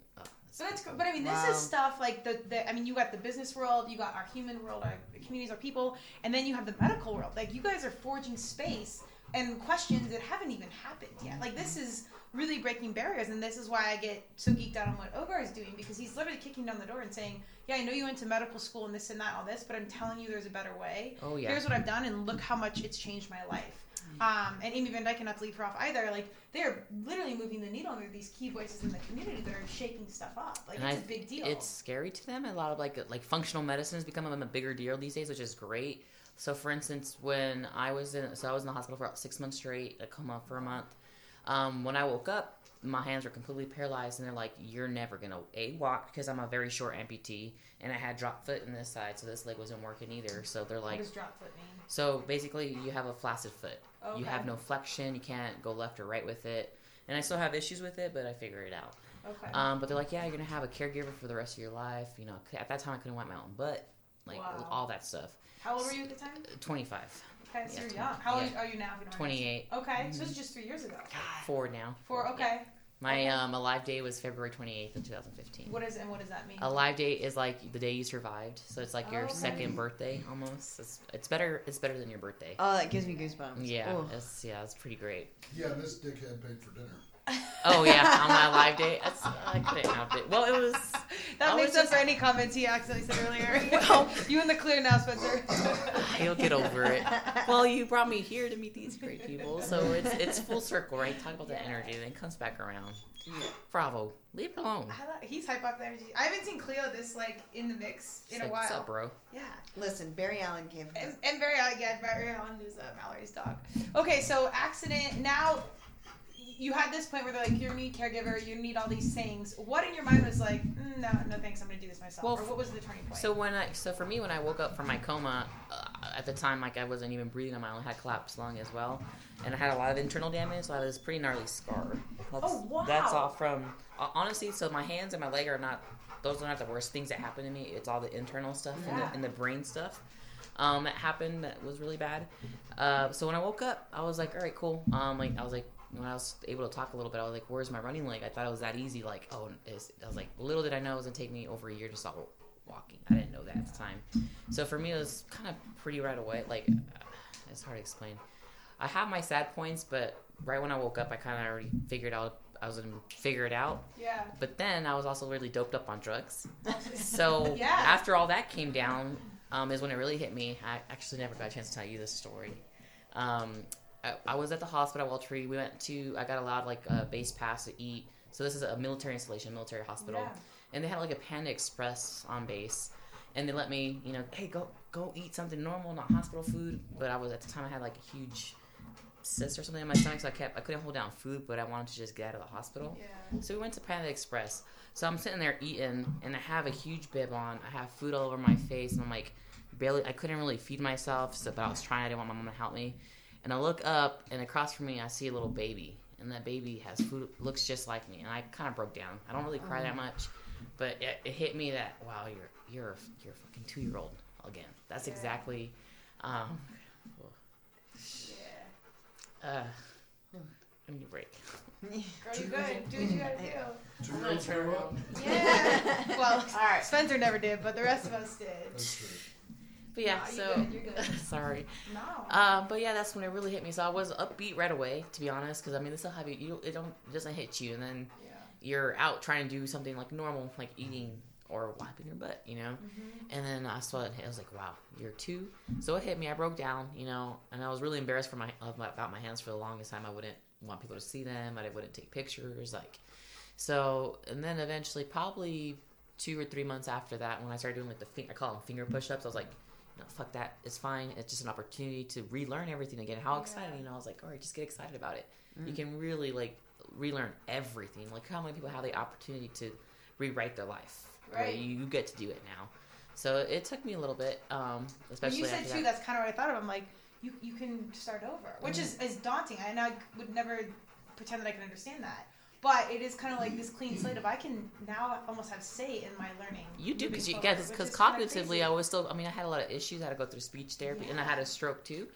So that's cool. But I mean, this Wow. is stuff like the, the. I mean, you got the business world, you got our human world, our communities, our people, and then you have the medical world. Like you guys are forging space and questions that haven't even happened yet. Like this is really breaking barriers, and this is why I get so geeked out on what Ogar is doing because he's literally kicking down the door and saying, "Yeah, I know you went to medical school and this and that, all this, but I'm telling you, there's a better way. Oh yeah. Here's what I've done, and look how much it's changed my life." Um, and Amy Van Dyken, not to leave her off either, like they're literally moving the needle. And they're these key voices in the community that are shaking stuff up. Like And it's I- a big deal. It's scary to them. A lot of like like functional medicine has become a bigger deal these days, which is great. So, for instance, when I was in, so I was in the hospital for about six months straight, a coma for a month. Um, when I woke up, my hands were completely paralyzed, and they're like, "You're never gonna a walk because I'm a very short amputee, and I had drop foot in this side, so this leg wasn't working either. So they're like, what does drop foot mean? so basically, you have a flaccid foot. You have no flexion. You can't go left or right with it. And I still have issues with it, but I figure it out. Okay. Um, but they're like, yeah, you're gonna have a caregiver for the rest of your life. You know, at that time I couldn't wipe my own butt, like Wow. all that stuff. How old were you at the time? Twenty five, Okay, so Yeah, you're twenty- young. How old yeah. are you now? If you don't mind twenty eight? Okay, so it's just three years ago. four now. Four. Okay. My Okay. um alive day was February twenty eighth of two thousand fifteen. What is and what does that mean? Alive day is like the day you survived, so it's like your Okay. second birthday almost. It's, it's better. It's better than your birthday. Oh, that gives me goosebumps. Yeah, Ooh. it's yeah, it's pretty great. Yeah, this dickhead paid for dinner. Oh yeah, on my live date. that's, I couldn't help it. Well, it was. that I makes was up just- for any comments he accidentally said earlier. Well- you in the clear now, Spencer. You'll get over it. Well, you brought me here to meet these great people, so it's it's full circle, right? Talk about the energy, then it comes back around. Bravo, leave it alone. I He's hype off the energy. I haven't seen Cleo this like in the mix in It's a while. What's up, bro? Yeah. Listen, Barry Allen came from And, and Barry, yeah, Barry Allen is uh, Mallory's dog. Okay, so accident. Now, you had this point where they're like, you need caregiver, you need all these things. What in your mind was like, mm, no, no thanks, I'm gonna do this myself? Well, or what was the turning point? So when I so for me when I woke up from my coma, uh, at the time like I wasn't even breathing on my own, I had collapsed lung as well, and I had a lot of internal damage, so I had this pretty gnarly scar. That's, Oh, wow. That's all from uh, honestly. So my hands and my leg are not; those are not the worst things that happened to me. It's all the internal stuff and, the, and the brain stuff. Um, that happened that was really bad. Uh, so when I woke up, I was like, all right, cool. Um, like I was like, when I was able to talk a little bit, I was like, where's my running leg? I thought it was that easy. Like, oh, I was like, little did I know it was gonna take me over a year to stop walking. I didn't know that at the time. So for me, it was kind of pretty right away. Like, uh, it's hard to explain. I have my sad points, but right when I woke up, I kind of already figured out I was gonna figure it out. yeah. But then I was also really doped up on drugs. So Yeah. after all that came down, um, is when it really hit me. I actually never got a chance to tell you this story. Um, I, I was at the hospital at Walter Reed. We went to. I got allowed like a base pass to eat. So this is a military installation, military hospital, Yeah. and they had like a Panda Express on base, and they let me, you know, hey, go go eat something normal, not hospital food. But I was at the time I had like a huge cyst or something in my stomach, so I kept I couldn't hold down food, but I wanted to just get out of the hospital. Yeah. So we went to Panda Express. So I'm sitting there eating, and I have a huge bib on. I have food all over my face, and I'm like, barely. I couldn't really feed myself, so but I was trying. I didn't want my mom to help me. And I look up, and across from me, I see a little baby, and that baby has food, looks just like me, and I kind of broke down. I don't really cry that much, but it, it hit me that wow, you're you're you're a fucking two year old again. That's Yeah. exactly. Um, Uh, I need a break. Girl, you good. Do what you gotta do. Two year olds grow up. Yeah. well, All right. Spencer never did, but the rest of us did. But yeah, you so good, you're good. sorry. No. Um, but yeah, that's when it really hit me. So I was upbeat right away, to be honest, because I mean, this will have you. You it don't it doesn't hit you, and then yeah. you're out trying to do something like normal, like eating or wiping your butt, you know. And then I saw it. I was like, wow, you're two. So it hit me. I broke down, you know, and I was really embarrassed for my about my hands for the longest time. I wouldn't want people to see them. I wouldn't take pictures, like. So and then eventually, probably two or three months after that, when I started doing like the I call them finger push-ups, I was like, no, fuck that. It's fine. It's just an opportunity to relearn everything again. How exciting! You know, I was like, all right, just get excited about it. You can really like relearn everything. Like how many people have the opportunity to rewrite their life? Right. You, you get to do it now. So it took me a little bit, um, especially you said two, that. that's kind of what I thought of. I'm like, you you can start over, which is, Mm-hmm. is daunting. And I would never pretend that I can understand that. But it is kind of like this clean slate of I can now almost have say in my learning. You do because you forward, because cognitively. I was still I mean I had a lot of issues I had to go through speech therapy and I had a stroke too,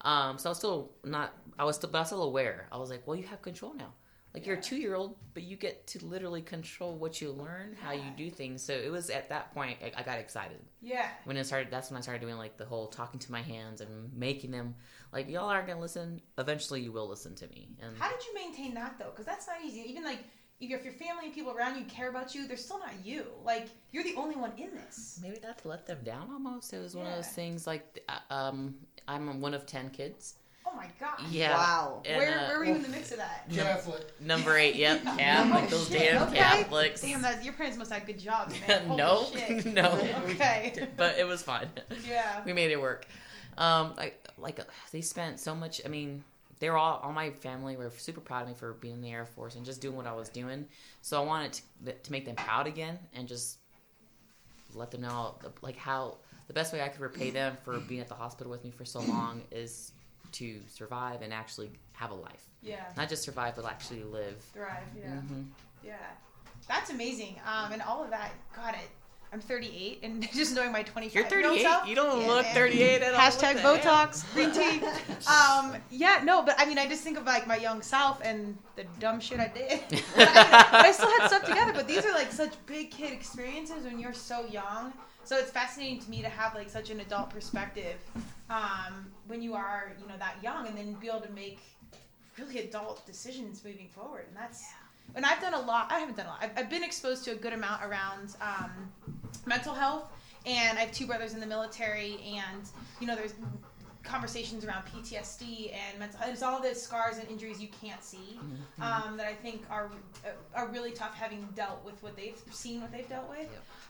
um, so I was still not I was still but I was still aware. I was like well you have control now. Like you're a two year old but you get to literally control what you learn how you do things. So it was at that point I, I got excited. Yeah. when it started that's when I started doing like the whole talking to my hands and making them like y'all aren't gonna listen eventually you will listen to me and How did you maintain that though? Because that's not easy. Even like if your family and people around you care about you, they're still not you. Like you're the only one in this. maybe not to let them down almost it was one of those things like uh, um I'm one of ten kids Oh my god! yeah Wow. And, where, uh, where were you in the mix of that? Catholic. Number eight, yep, Catholic, those shit, damn okay. Catholics. Damn, that your parents must have had good jobs, man. Holy no, shit. no. Okay. but it was fun. Yeah. We made it work. Um, like, like they spent so much. I mean, they were all, all my family were super proud of me for being in the Air Force and just doing what I was doing. So I wanted to, to make them proud again and just let them know like how the best way I could repay them for being at the hospital with me for so long is to survive and actually have a life. Yeah. Not just survive, but actually live. Thrive. Yeah. hmm Yeah. That's amazing. Um, and all of that. God, it. I'm 38, and just knowing my 25 You're 38. self. You don't Yeah, look 38 at all. Hashtag What the hell? Botox, green tea. um, yeah, no, but I mean, I just think of like my young self and the dumb shit I did. but, I, but I still had stuff together. But these are like such big kid experiences when you're so young. So it's fascinating to me to have like such an adult perspective um, when you are, you know, that young, and then be able to make really adult decisions moving forward. And that's and I've done a lot. I haven't done a lot. I've, I've been exposed to a good amount around um, mental health, and I have two brothers in the military, and you know, there's conversations around PTSD and mental health. There's all the scars and injuries you can't see um, that I think are are really tough, having dealt with what they've seen, what they've dealt with.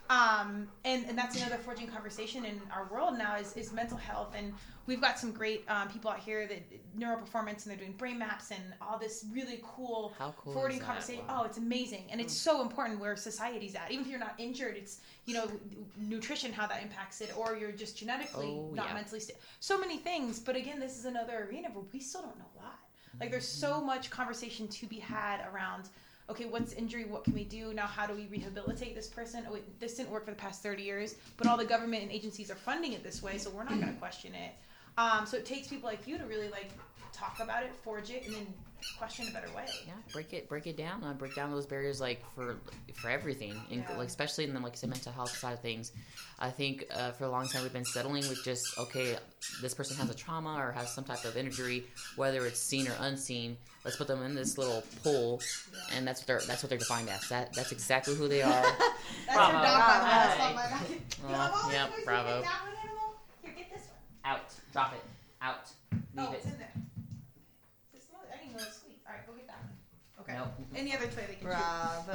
Um, and, and that's another forging conversation in our world now is, is mental health. And we've got some great um, people out here that neuroperformance and they're doing brain maps and all this really cool How cool forwarding conversation. Wow. Oh, it's amazing. And it's so important where society's at. Even if you're not injured, it's, you know, nutrition, how that impacts it, or you're just genetically Oh, not yeah. mentally sta So many things. But again, this is another arena where we still don't know a lot. Like there's so Mm-hmm. much conversation to be had around okay, what's injury? What can we do? Now, how do we rehabilitate this person? Oh, wait, this didn't work for the past 30 years, but all the government and agencies are funding it this way, so we're not going to question it. Um, so it takes people like you to really like talk about it, forge it, and then question a better way. Yeah, break it, break it down. Uh, break down those barriers, like for for everything, and Yeah. like especially in the like I said, mental health side of things. I think uh, for a long time we've been settling with just okay, this person has a trauma or has some type of injury, whether it's seen or unseen. Let's put them in this little pool, and that's what they're that's what they're defined as. That that's exactly who they are. That's Bravo. your dog, by the way. That's not my dog. You have all the yep, toys, you bravo. get that one animal? Here, get this one. Out, drop it, out, oh, leave oh, it. it's in there. Is this one? I didn't know it sweet. All right, go get that one. Okay. Nope. Any other toy they can Bravo.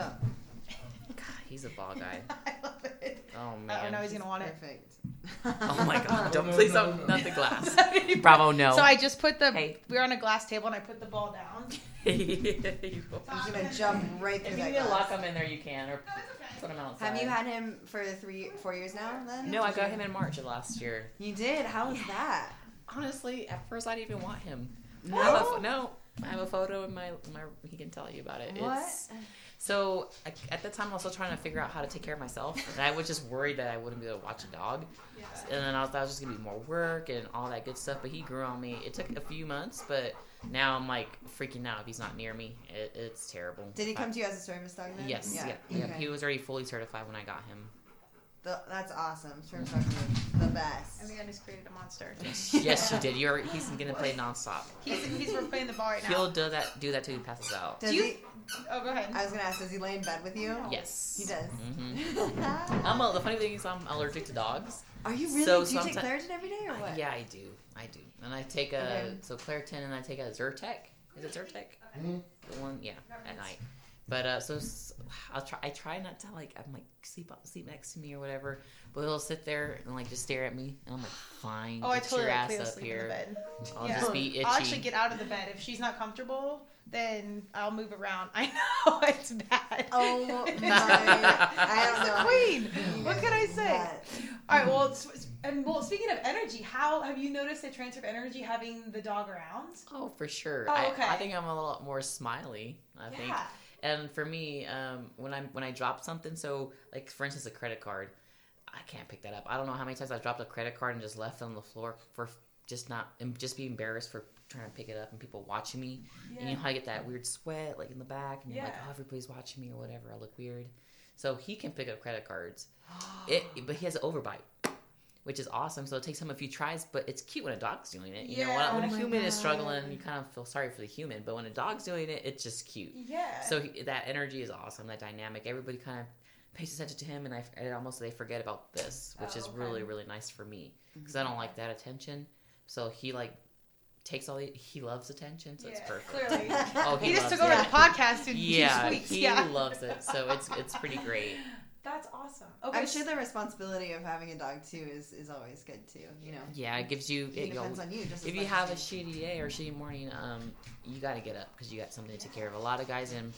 God, he's a ball guy. I love it. Oh Oh, man. now he's gonna want it. Perfect. Oh my god! Don't No, please no, don't no. not the glass. Bravo, no. So I just put the. Hey. We were on a glass table, and I put the ball down. if He's gonna jump right through you that need to lock glass. him in there, you can, or No, it's put okay. him outside. Have you had him for three, four years now? Then No, I got him in March of last year. You did. How was that? Honestly, at first I didn't even want him. No? I have a, no. I have a photo in my my. He can tell you about it. What? It's, So I, at that time, I was still trying to figure out how to take care of myself, and I was just worried that I wouldn't be able to watch a dog. Yeah. And then I thought it was just gonna be more work and all that good stuff. But he grew on me. It took a few months, but now I'm like freaking out if he's not near me. It, it's terrible. Did he come I- to you as a service dog then? Yes. Yeah. yeah. Okay. He was already fully certified when I got him. The- that's awesome. Service dogs are the best. And we just created a monster. yes, you did. You're. He's gonna play nonstop. He's, he's we're playing the ball right now. He'll do that. Do that till he passes out. Does Do you- he? oh, go ahead. I was gonna ask. Does he lay in bed with you? Yes. He does. hmm I'm a, the funny thing is I'm allergic to dogs. Are you really? So Do you take Claritin every day or what? Yeah, I do. I do. And I take a Okay. so Claritin and I take a Zyrtec. Is it Zyrtec? Mhm. The one, yeah, at night. But uh, so I'll try. I try not to like. I'm like sleep up, sleep next to me or whatever. But he'll sit there and like just stare at me, and I'm like, fine. oh, I totally your let ass up sleep in here. the bed. I'll Yeah. just be itchy. I'll actually get out of the bed if she's not comfortable. Then I'll move around. I know it's bad. Oh my! I don't the queen. What can I say? That- All right. Well, and well, speaking of energy, how have you noticed a transfer of energy having the dog around? Oh, for sure. Oh, I, okay. I think I'm a lot more smiley. I think. And for me, um, when I when I drop something, so like for instance, a credit card, I can't pick that up. I don't know how many times I've dropped a credit card and just left it on the floor for just not and just be embarrassed for trying to pick it up and people watching me. And you know how I get that weird sweat like in the back, and you're like, oh, everybody's watching me or whatever. I look weird. So he can pick up credit cards, it, but he has an overbite. Which is awesome. So it takes him a few tries, but it's cute when a dog's doing it. You know, Yeah. when, when Oh a human is struggling, you kind of feel sorry for the human. But when a dog's doing it, it's just cute. Yeah. So he, that energy is awesome. That dynamic. Everybody kind of pays attention to him, and I and almost they forget about this, which Oh, is okay. really really nice for me because I mm-hmm. don't like that attention. So he like takes all the he loves attention, so it's perfect. Clearly. Oh, he, he, just loves took over the podcast in Yeah, two weeks. he yeah. loves it. So it's it's pretty great. That's awesome. Okay. I'm sure the responsibility of having a dog too is, is always good too. You know, Yeah, it gives you. it It, yo, depends on you. Just if you have a as shitty day or a shitty morning, um, you got to get up because you got something to take care of. A lot of guys in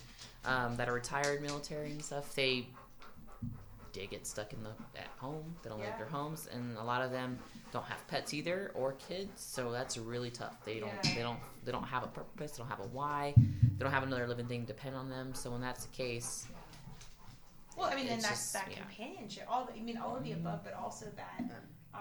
um, that are retired military and stuff, they they get stuck in the at home. They don't Yeah. leave their homes, and a lot of them don't have pets either or kids. So that's really tough. They don't Yeah. they don't they don't have a purpose. They don't have a why. They don't have another living thing depend on them. So when that's the case, Well, I mean, then that's just- that yeah. companionship. All the, I mean, all of the above, but also that. Mm-hmm. Um,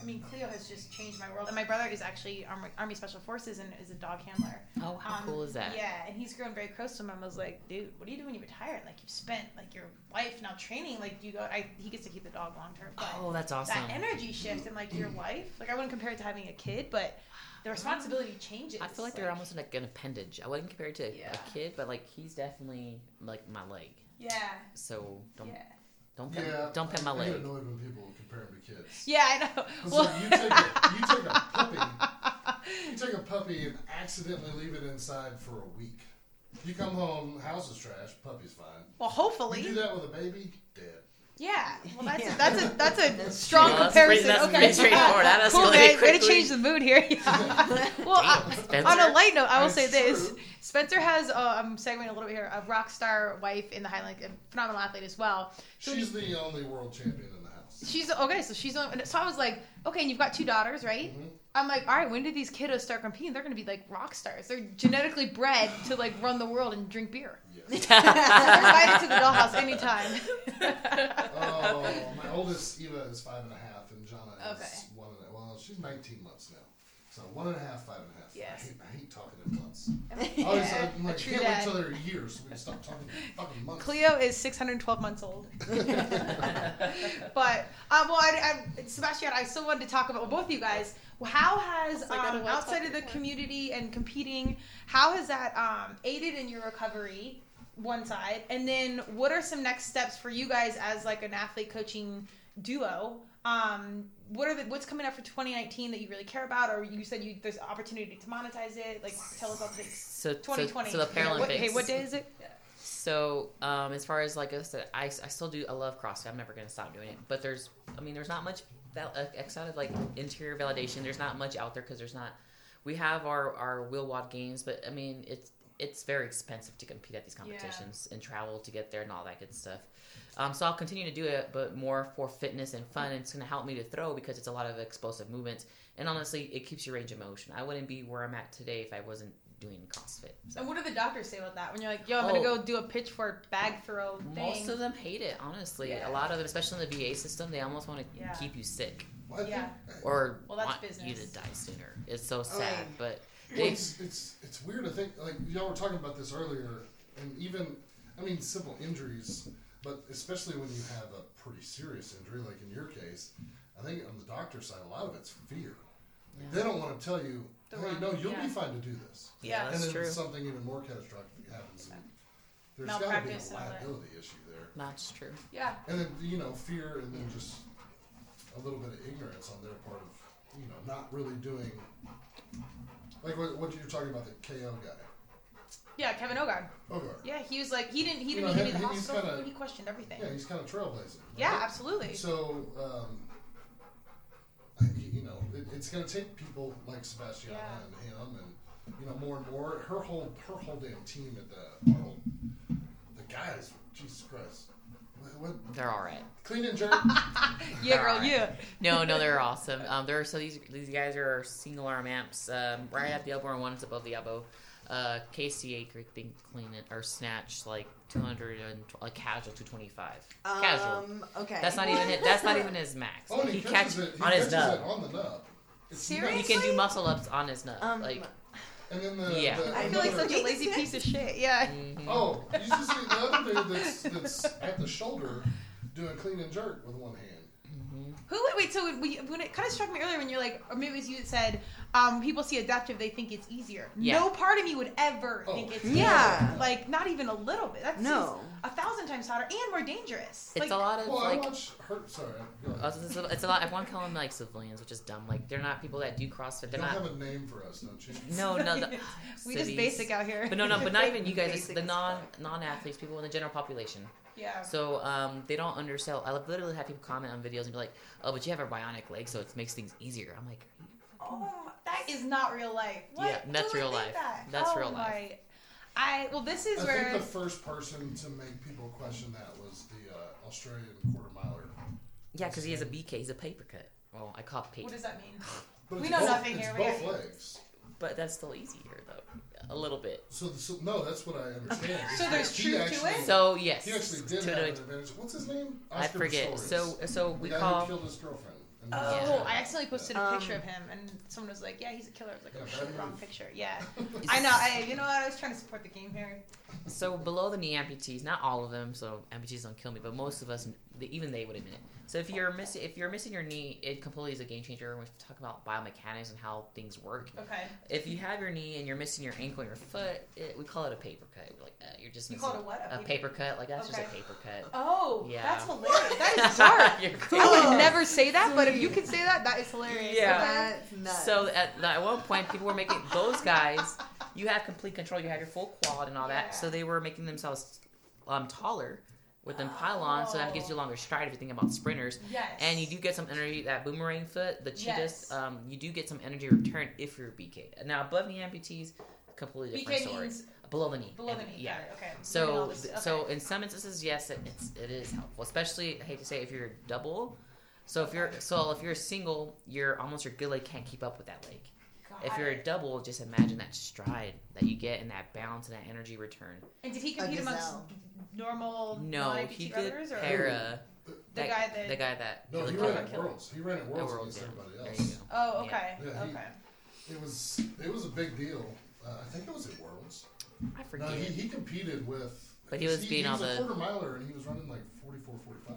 I mean, Cleo has just changed my world. And my brother is actually Army, Army Special Forces and is a dog handler. oh how Um, cool is that? Yeah, and he's grown very close to him. I was like, dude, what do you do when you retire? Like, you've spent like your life now training. Like, you go. I, he gets to keep the dog long term. Oh, that's awesome. that energy shift in like your life, like I wouldn't compare it to having a kid, but the responsibility changes. I feel like they're almost like an appendage. I wouldn't compare it to Yeah. a kid, but like he's definitely like my leg. Yeah. So don't Yeah. Don't Yeah, don't pet my I get annoyed when people compare them to kids. Yeah, I know. Well, like, you take a, you take a puppy, you take a puppy and accidentally leave it inside for a week. You come home, house is trash, puppy's fine. well, hopefully. You do that with a baby, dead. Yeah. Well, that's Yeah. a, that's a that's a That's strong true. That's comparison. pretty- that's okay. pretty straightforward. That cool, escalated man. Way to change the mood here. well, Damn, Spencer. on a light note, I will It's say this. Spencer has. Uh, I'm segueing a little bit here. A rock star wife in the Highland, a phenomenal athlete as well. So She's the only world champion in the house. She's okay, so she's on. So I was like, okay, and you've got two daughters, right? Mhm. I'm like, all right, when did these kiddos start competing? They're going to be like rock stars. They're genetically bred to like run the world and drink beer. Yes. They're invited to the dollhouse anytime. oh, my oldest Eva is five and a half, and Jana is Okay. one and a, well, she's 19 months now. So one and a half, five and a half. Yes. I hate, I hate talking in months. I always I'm like, can't wait dad. till they're years so we can stop talking in fucking months. Cleo is 612 months old. but um, well, I, I, Sebastian, I still wanted to talk about well, both of you guys. How has Also, um, outside of the that. community and competing, how has that um, aided in your recovery? One side, and then what are some next steps for you guys as like an athlete coaching duo? Um, what are the what's coming up for 2019 that you really care about, or you said you there's opportunity to monetize it? Like, tell us about the So, so, 2020. so the Yeah, Paralympics. what- hey, what day is it? So, um, as far as like I said, I, I still do. I love CrossFit. I'm never gonna stop doing it. But there's, I mean, there's not much val- uh, outside of like interior validation. There's not much out there because there's not. We have our our WheelWOD games, but I mean, it's it's very expensive to compete at these competitions and travel to get there and all that good stuff. Um, so I'll continue to do it, but more for fitness and fun. And it's going to help me to throw because it's a lot of explosive movements. And honestly, it keeps your range of motion. I wouldn't be where I'm at today if I wasn't doing CrossFit. So And what do the doctors say about that? When you're like, yo, I'm Oh. gonna go do a pitchfork bag throw thing. most of them hate it. Honestly, Yeah. a lot of them, especially in the VA system, they almost want to Yeah. keep you sick Well, Yeah. or Well, that's want business. you to die sooner. It's so Oh, sad, yeah. but Well, it's, it's it's weird to think like y'all were talking about this earlier, and even I mean simple injuries, but especially when you have a pretty serious injury, like in your case, I think on the doctor side, a lot of it's fear. Like, They don't want to tell you, The hey, wrong- no, you'll yeah. be fine to do this. Yeah. and that's then true. something even more catastrophic happens. And there's got to be a and all that. liability issue there. That's true. yeah. And then you know fear, and then just a little bit of ignorance on their part of you know not really doing like what, what you're talking about the KO guy. Yeah, Kevin Ogar. Ogre. Yeah, he was like, he didn't, he You didn't know, even he- need the he's hospital. kinda- he questioned everything. Yeah, he's kind of trailblazing. Yeah, right? absolutely. So, um, I- you know, it, it's going to take people like Sebastiana Yeah. and him, and you know, more and more. Her whole her whole damn team at the Arnold, the guys, Jesus Christ, what, what They're all right. clean and jerk. yeah, girl, Alright. yeah. No, no, they're awesome. Um, they're so these these guys are single arm amps, um, right at the elbow and one's above the elbow. Uh, KCA thing clean it or snatch like two hundred and like casual two twenty five. Casual. Um, okay. That's not even it. That's not even his max. Oh, and he he, catches catches it he on his catches nub. it on the nub. It's Seriously? He can do muscle ups on his nub. Um, like And then the, Yeah. the I I feel like such a lazy piece of shit. Yeah. mhm. Oh, you should see the other dude that's, that's at the shoulder doing clean and jerk with one hand. Who? Wait. So we, when it kind of struck me earlier when you're like, or maybe it was you that said, um, people see adaptive, they think it's easier. Yeah. No part of me would ever Oh, think it's yeah. easier. Like not even a little bit. That's No. a thousand times harder and more dangerous. it's like, a lot of Well, like I watch her. Sorry, go ahead. Uh, It's a, it's a lot. Everyone call them like civilians, which is dumb. Like they're not people that do CrossFit. They're don't not. have a name for us, don't you? No, no. The, we just basic out here. But no, no. But not even you guys. It's Basic the non non athletes, people in the general population. yeah. So um, they don't undersell. I literally have people comment on videos and be like, "Oh, but you have a bionic leg, so it makes things easier." I'm like, Oh, that is not real life. What? Yeah, that's Who would real life. That? That's oh, real life. my- I well, this is I where think the first person to make people question that was the uh, Australian quarter miler. "Yeah, because he has a BK. He's a paper cut." Well, I call it paper, what does that mean? We know both, nothing it's here, both got- legs. but that's still easier though, a little bit. So, so no, that's what I understand. So Is there's that truth he to actually, it? So yes, He actually did to have an advantage. What's his name? I Oscar forget. Pistorius. So so we the guy call. who killed his girlfriend. And Oh, Yeah. I accidentally posted a Um, picture of him, and someone was like, "Yeah, he's a killer." I was like, Yeah, "Oh bad shit, wrong picture." Yeah, I know. I, you know what? I was trying to support the game here. So below the knee amputees, not all of them, so amputees don't kill me, but most of us, even they would admit it. So if you're missing, if you're missing your knee, it completely is a game changer. When we talk about biomechanics and how things work. Okay. If you have your knee and you're missing your ankle and your foot, it, we call it a paper cut. We're like, uh, you're just You missing call it a what? A a paper- paper cut. Like that's just a paper cut. Oh, Yeah. that's hilarious. That is dark. I would never say that, but if you can say that, that is hilarious. Yeah. That's nuts. So at, at one point, people were making those guys. You have complete control. You have your full quad and all Yeah. that. So they were making themselves um, taller with them pylons. So that gives you a longer stride if you think about sprinters. Yes. And you do get some energy. That boomerang foot, the cheetahs, Yes. um, you do get some energy return if you're BK. Now above knee amputees, completely different BK story. means below the knee. below the knee. Yeah. Okay. So, this- okay. so in some instances, yes, it, it's it is helpful. Especially, I hate to say, if you're double. So if you're so if you're single, you're almost your good leg can't keep up with that leg. Got If you're a double, just imagine that stride that you get and that bounce and that energy return. and did he compete amongst normal No, he did runners or para. the that, guy that? the guy that No, he killed ran at. Worlds. He ran at Worlds, Worlds, against yeah. everybody There else. you go. Oh, okay. Yeah, he- okay. It was it was a big deal. Uh, I think it was at Worlds. I forget. No, he, he competed with. But he was he, being he was all a the- quarter miler and he was running like 44, 45.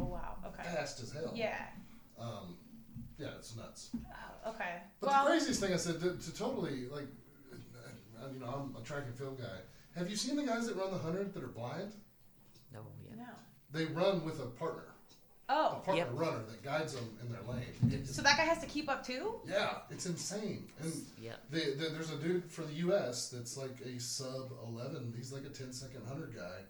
Oh wow. Okay. Fast as hell. Yeah. Um, yeah, it's nuts. Oh, okay. But well, the craziest thing I said to, to totally like, uh, you know, I'm a track and field guy. Have you seen the guys that run the hundred that are blind? no, yeah. no. They run with a partner, Oh, a partner Yep. runner that guides them in their lane. It's- so that guy has to keep up too? yeah, it's insane. And Yeah. the, the, there's a dude for the U.S. that's like a sub 11. He's like a 10 second hundred guy.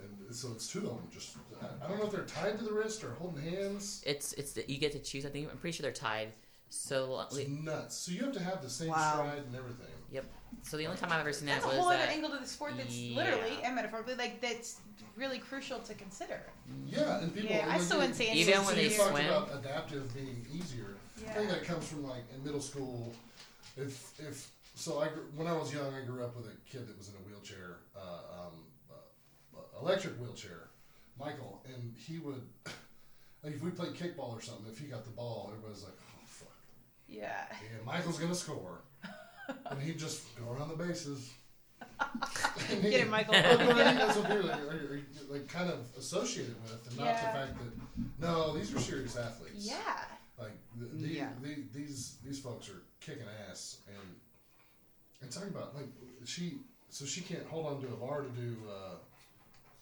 And so it's two of them. Just I, I don't know if they're tied to the wrist or holding hands. It's it's the, you get to choose. I think I'm pretty sure they're tied. So It's nuts. So you have to have the same Wow. stride and everything. Yep. So the only time I've ever seen that That's a was whole other that. angle to the sport that's Yeah. literally and metaphorically like that's really crucial to consider. Yeah, and people. Yeah, and I still wouldn't say Even anything when they you talked swim. about adaptive being easier. I think that comes from like in middle school. If if so I gr- when I was young, I grew up with a kid that was in a wheelchair, uh, um, electric wheelchair, Michael, and he would. Like if we played kickball or something, if he got the ball, everybody's like, "Oh fuck!" Yeah. And Michael's gonna score, and he'd just go around the bases. He- Get it, Michael. Well, I think that's what people are, are, are, like kind of associated with, and not Yeah. the fact that no, these are serious athletes. Yeah. Like the, the, Yeah. the, these these folks are kicking ass, and and talking about like she so she can't hold on to a bar to do uh,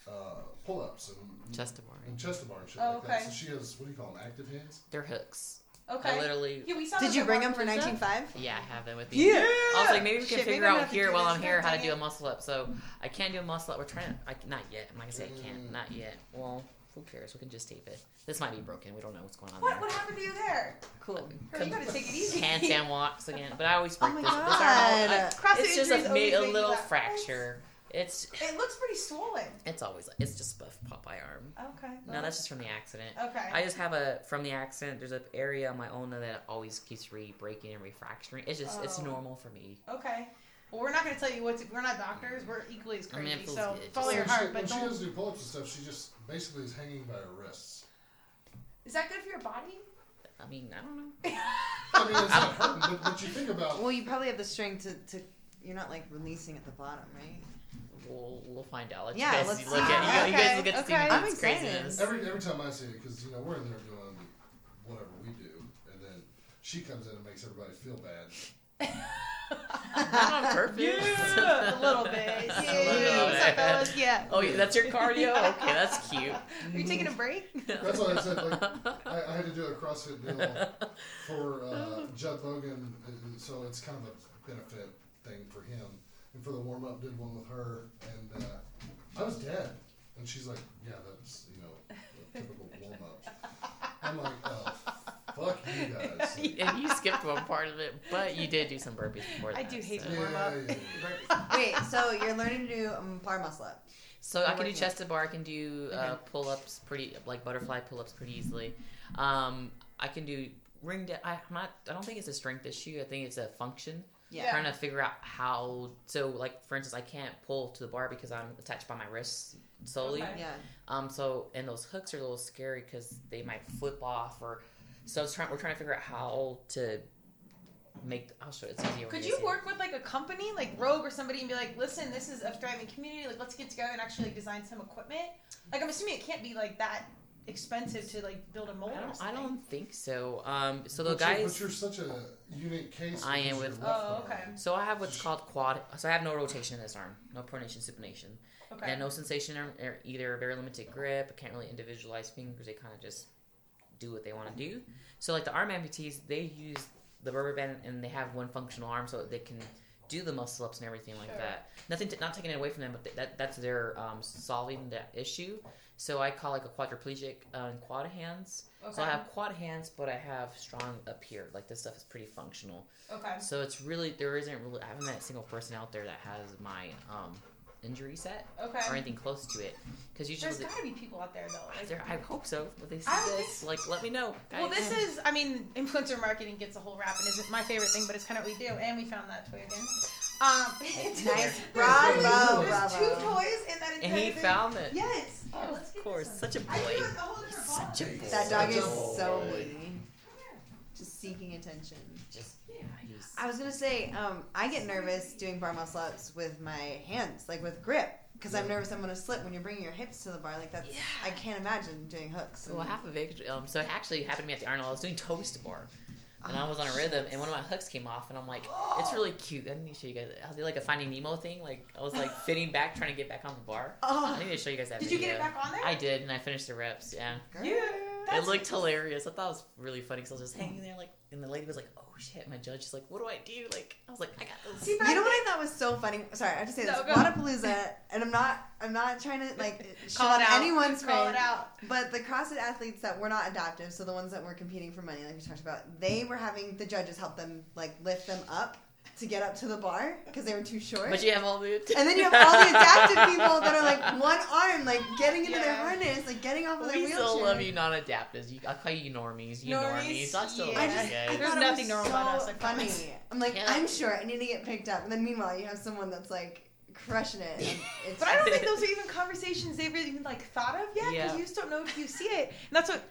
uh, pull ups and Chest to bar. and chest to bar and shit Oh, like that. okay. So she has what do you call them active hands? They're hooks. Okay. I literally. Yeah, we saw Did those you at bring them for Wodapalooza. 19.5? Yeah, I have them with me. Yeah. I was like, maybe we can Shit, maybe figure I'm gonna out have to here do while this. I'm here how to Dang do a it. muscle up. So I can't do a muscle up. We're trying to. I, not yet. I'm not gonna say I can't. Not yet. Well, who cares? We can just tape it. This might be broken. We don't know what's going on What? there. What happened to you there? Cool. Girl, you gotta take it easy. Handstand walks again, but I always Oh break my this. this arm. God. I- CrossFit it's just injuries a, always a make you little laugh. fracture. It's It looks pretty swollen. it's always it's just a Popeye arm. Okay. No, that's just from the accident. Okay. I just have a from the accident. There's an area on my ulna that always keeps re-breaking and refracturing. It's just it's Oh. normal for me. Okay. Well, we're not going to tell you what to, we're not doctors. We're equally as I mean, crazy. it feels so good. follow Just- your when heart, she, but when she don't. goes to do pull ups and stuff, she just basically is hanging by her wrists. Is that good for your body? I mean, I don't know. I mean, it's not hurting, but, but you think about Well, you probably have the strength to, to you're not like releasing at the bottom, right? We'll we'll find out. Let Yeah, you guys let's look see. at you, you guys look at Okay, Steven okay. I'm Pete's excited. craziness. every every time I see it because you know we're in there doing whatever we do, and then she comes in and makes everybody feel bad. Not on purpose. Yeah, a little bit. Yeah, A little bit. fellas? Yeah. Oh, yeah, that's your cardio. Okay, that's cute. Are you taking a break? That's what I said like I, I had to do a CrossFit deal for uh, Jud Logan, so it's kind of a benefit thing for him. And for the warm up, did one with her, and uh, I was dead. And she's like, "Yeah, that's you know a typical warm up." I'm like, "Oh, fuck you guys." Like, and you skipped one part of it, but you did do some burpees before that. I do hate so. the yeah, warm up. yeah, yeah. Wait, so you're learning to do um, bar muscle up. So You're I can do working chest to bar. I can do uh, Okay. pull ups pretty like butterfly pull ups pretty easily. Um, I can do ring. Da- I, I'm not. I don't think it's a strength issue. I think it's a function. Yeah. Trying to figure out how. So like for instance, I can't pull to the bar because I'm attached by my wrists solely. Okay. Yeah. Um. So and those hooks are a little scary because they might flip off or. So it's trying. We're trying to figure out how to make. I'll show it's easier. Could you see it. work with like a company, like Rogue or somebody, and be like, "Listen, this is a thriving community. Like, let's get together and actually like design some equipment." Like, I'm assuming it can't be like that expensive to like build a mold I don't. I don't think so. Um. So the but, you're, guys. but you're such a unique case. I am with- you're left Oh, arm. okay. So I have what's called quad. So I have no rotation in this arm, no pronation, supination, Okay. and no sensation or, or either very limited grip. I can't really individualize fingers. They kind of just do what they want to do. So like the arm amputees, they use the rubber band and they have one functional arm, so they can do the muscle ups and everything like Sure. that. Nothing, to, not taking it away from them, but th- that that's their um, solving that issue. So I call like a quadriplegic uh, and quad hands. okay. So I have quad hands, but I have strong up here. Like this stuff is pretty functional. okay. So it's really there isn't really I haven't met a single person out there that has my um injury set Okay. or anything close to it because usually there's gotta be people out there though. Like, there, I hope so. But they see I would this, like, let me know. Guys. well, this is, I mean, influencer marketing gets a whole rap and isn't my favorite thing, but it's kind of what we do. And we found that toy again. Um, it's Nice. There's, Bravo, there's bravo. two toys in that and he thing. found it. Yes. Oh, of course, such a boy. do like the whole different Such a boy. That dog Such is so boy. needy. Just seeking attention. Just yeah, he's I was gonna say, um, I get nervous doing bar muscle ups with my hands, like with grip, because I'm nervous I'm gonna slip when you're bringing your hips to the bar. Like that's, I can't imagine doing hooks. well half of it. Um, so it actually happened to me at the Arnold. I was doing toast bar. And I was on a rhythm, and one of my hooks came off, and I'm like, "It's really cute." I need to show you guys. I did like a Finding Nemo thing. Like I was like fitting back, trying to get back on the bar. Oh, I need to show you guys that. Did you get it video. back on there? I did, and I finished the reps. Yeah, girl. Yeah. it looked hilarious. I thought it was really funny because I was just hanging there, like, and the lady was like, "Oh shit!" My judge is like, "What do I do?" Like, I was like, "I got this." See, You know what I thought was so funny? Sorry, I have to say this. No, go. Wodapalooza, and I'm not, I'm not trying to like Call show it out. anyone's Call face, it out. but the CrossFit athletes that were not adaptive, so the ones that were competing for money, like we talked about, they were having the judges help them like lift them up to get up to the bar because they were too short. But you have all the. and then you have all the adapted people that are like one arm, like getting into their harness, like getting off of their we wheelchair. still love you non-adaptives. You, I'll call you normies. You normies. Normies? I still yeah. love I just, you guys. There's nothing normal so about us. Like, funny. I'm like, Yeah. I'm short. I need to get picked up. And then meanwhile, you have someone that's like crushing it. It's But I don't think those are even conversations they've even like thought of yet because Yeah. you just don't know if you see it. And that's what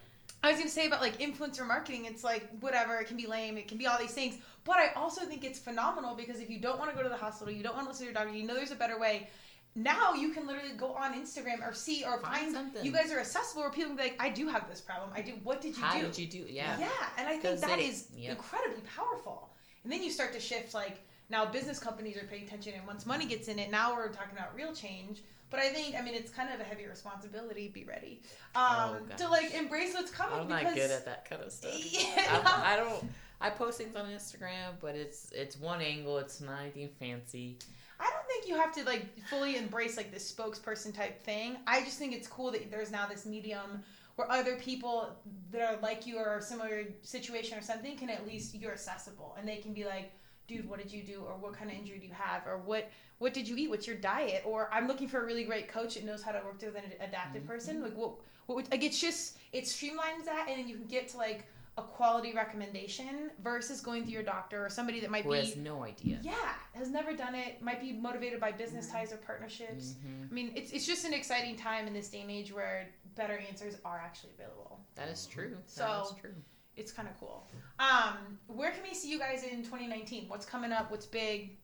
I was gonna say about like influencer marketing. It's like whatever, it can be lame, it can be all these things. But I also think it's phenomenal because if you don't want to go to the hospital, you don't want to listen to your doctor, you know there's a better way. Now you can literally go on Instagram or see or Find find, something. you guys are accessible where people can be like, I do have this problem. I do. What did you How do? How did you do? Yeah. Yeah, and I think that is yep. incredibly powerful. And then you start to shift like now business companies are paying attention and once money gets in it, now we're talking about real change. But I think I mean it's kind of a heavy responsibility, be ready. Um Oh, to like embrace what's coming I'm because not good at that kind of stuff. Yeah, I, I don't. I post things on Instagram, but it's it's one angle. It's not anything fancy. I don't think you have to like fully embrace like this spokesperson type thing. I just think it's cool that there's now this medium where other people that are like you or similar situation or something can at least you're accessible and they can be like, dude, what did you do or what kind of injury do you have or what what did you eat? What's your diet? Or I'm looking for a really great coach that knows how to work with an adaptive person. Mm-hmm. Like what what would, like it's just it streamlines that and then you can get to like a quality recommendation versus going through your doctor or somebody that might Who be has no idea. yeah, has never done it, might be motivated by business ties or partnerships. Mhm. I mean, it's, it's just an exciting time in this day and age where better answers are actually available. That is true. So- that is true. It's kind of cool. Um, where can we see you guys in 2019? What's coming up? What's big?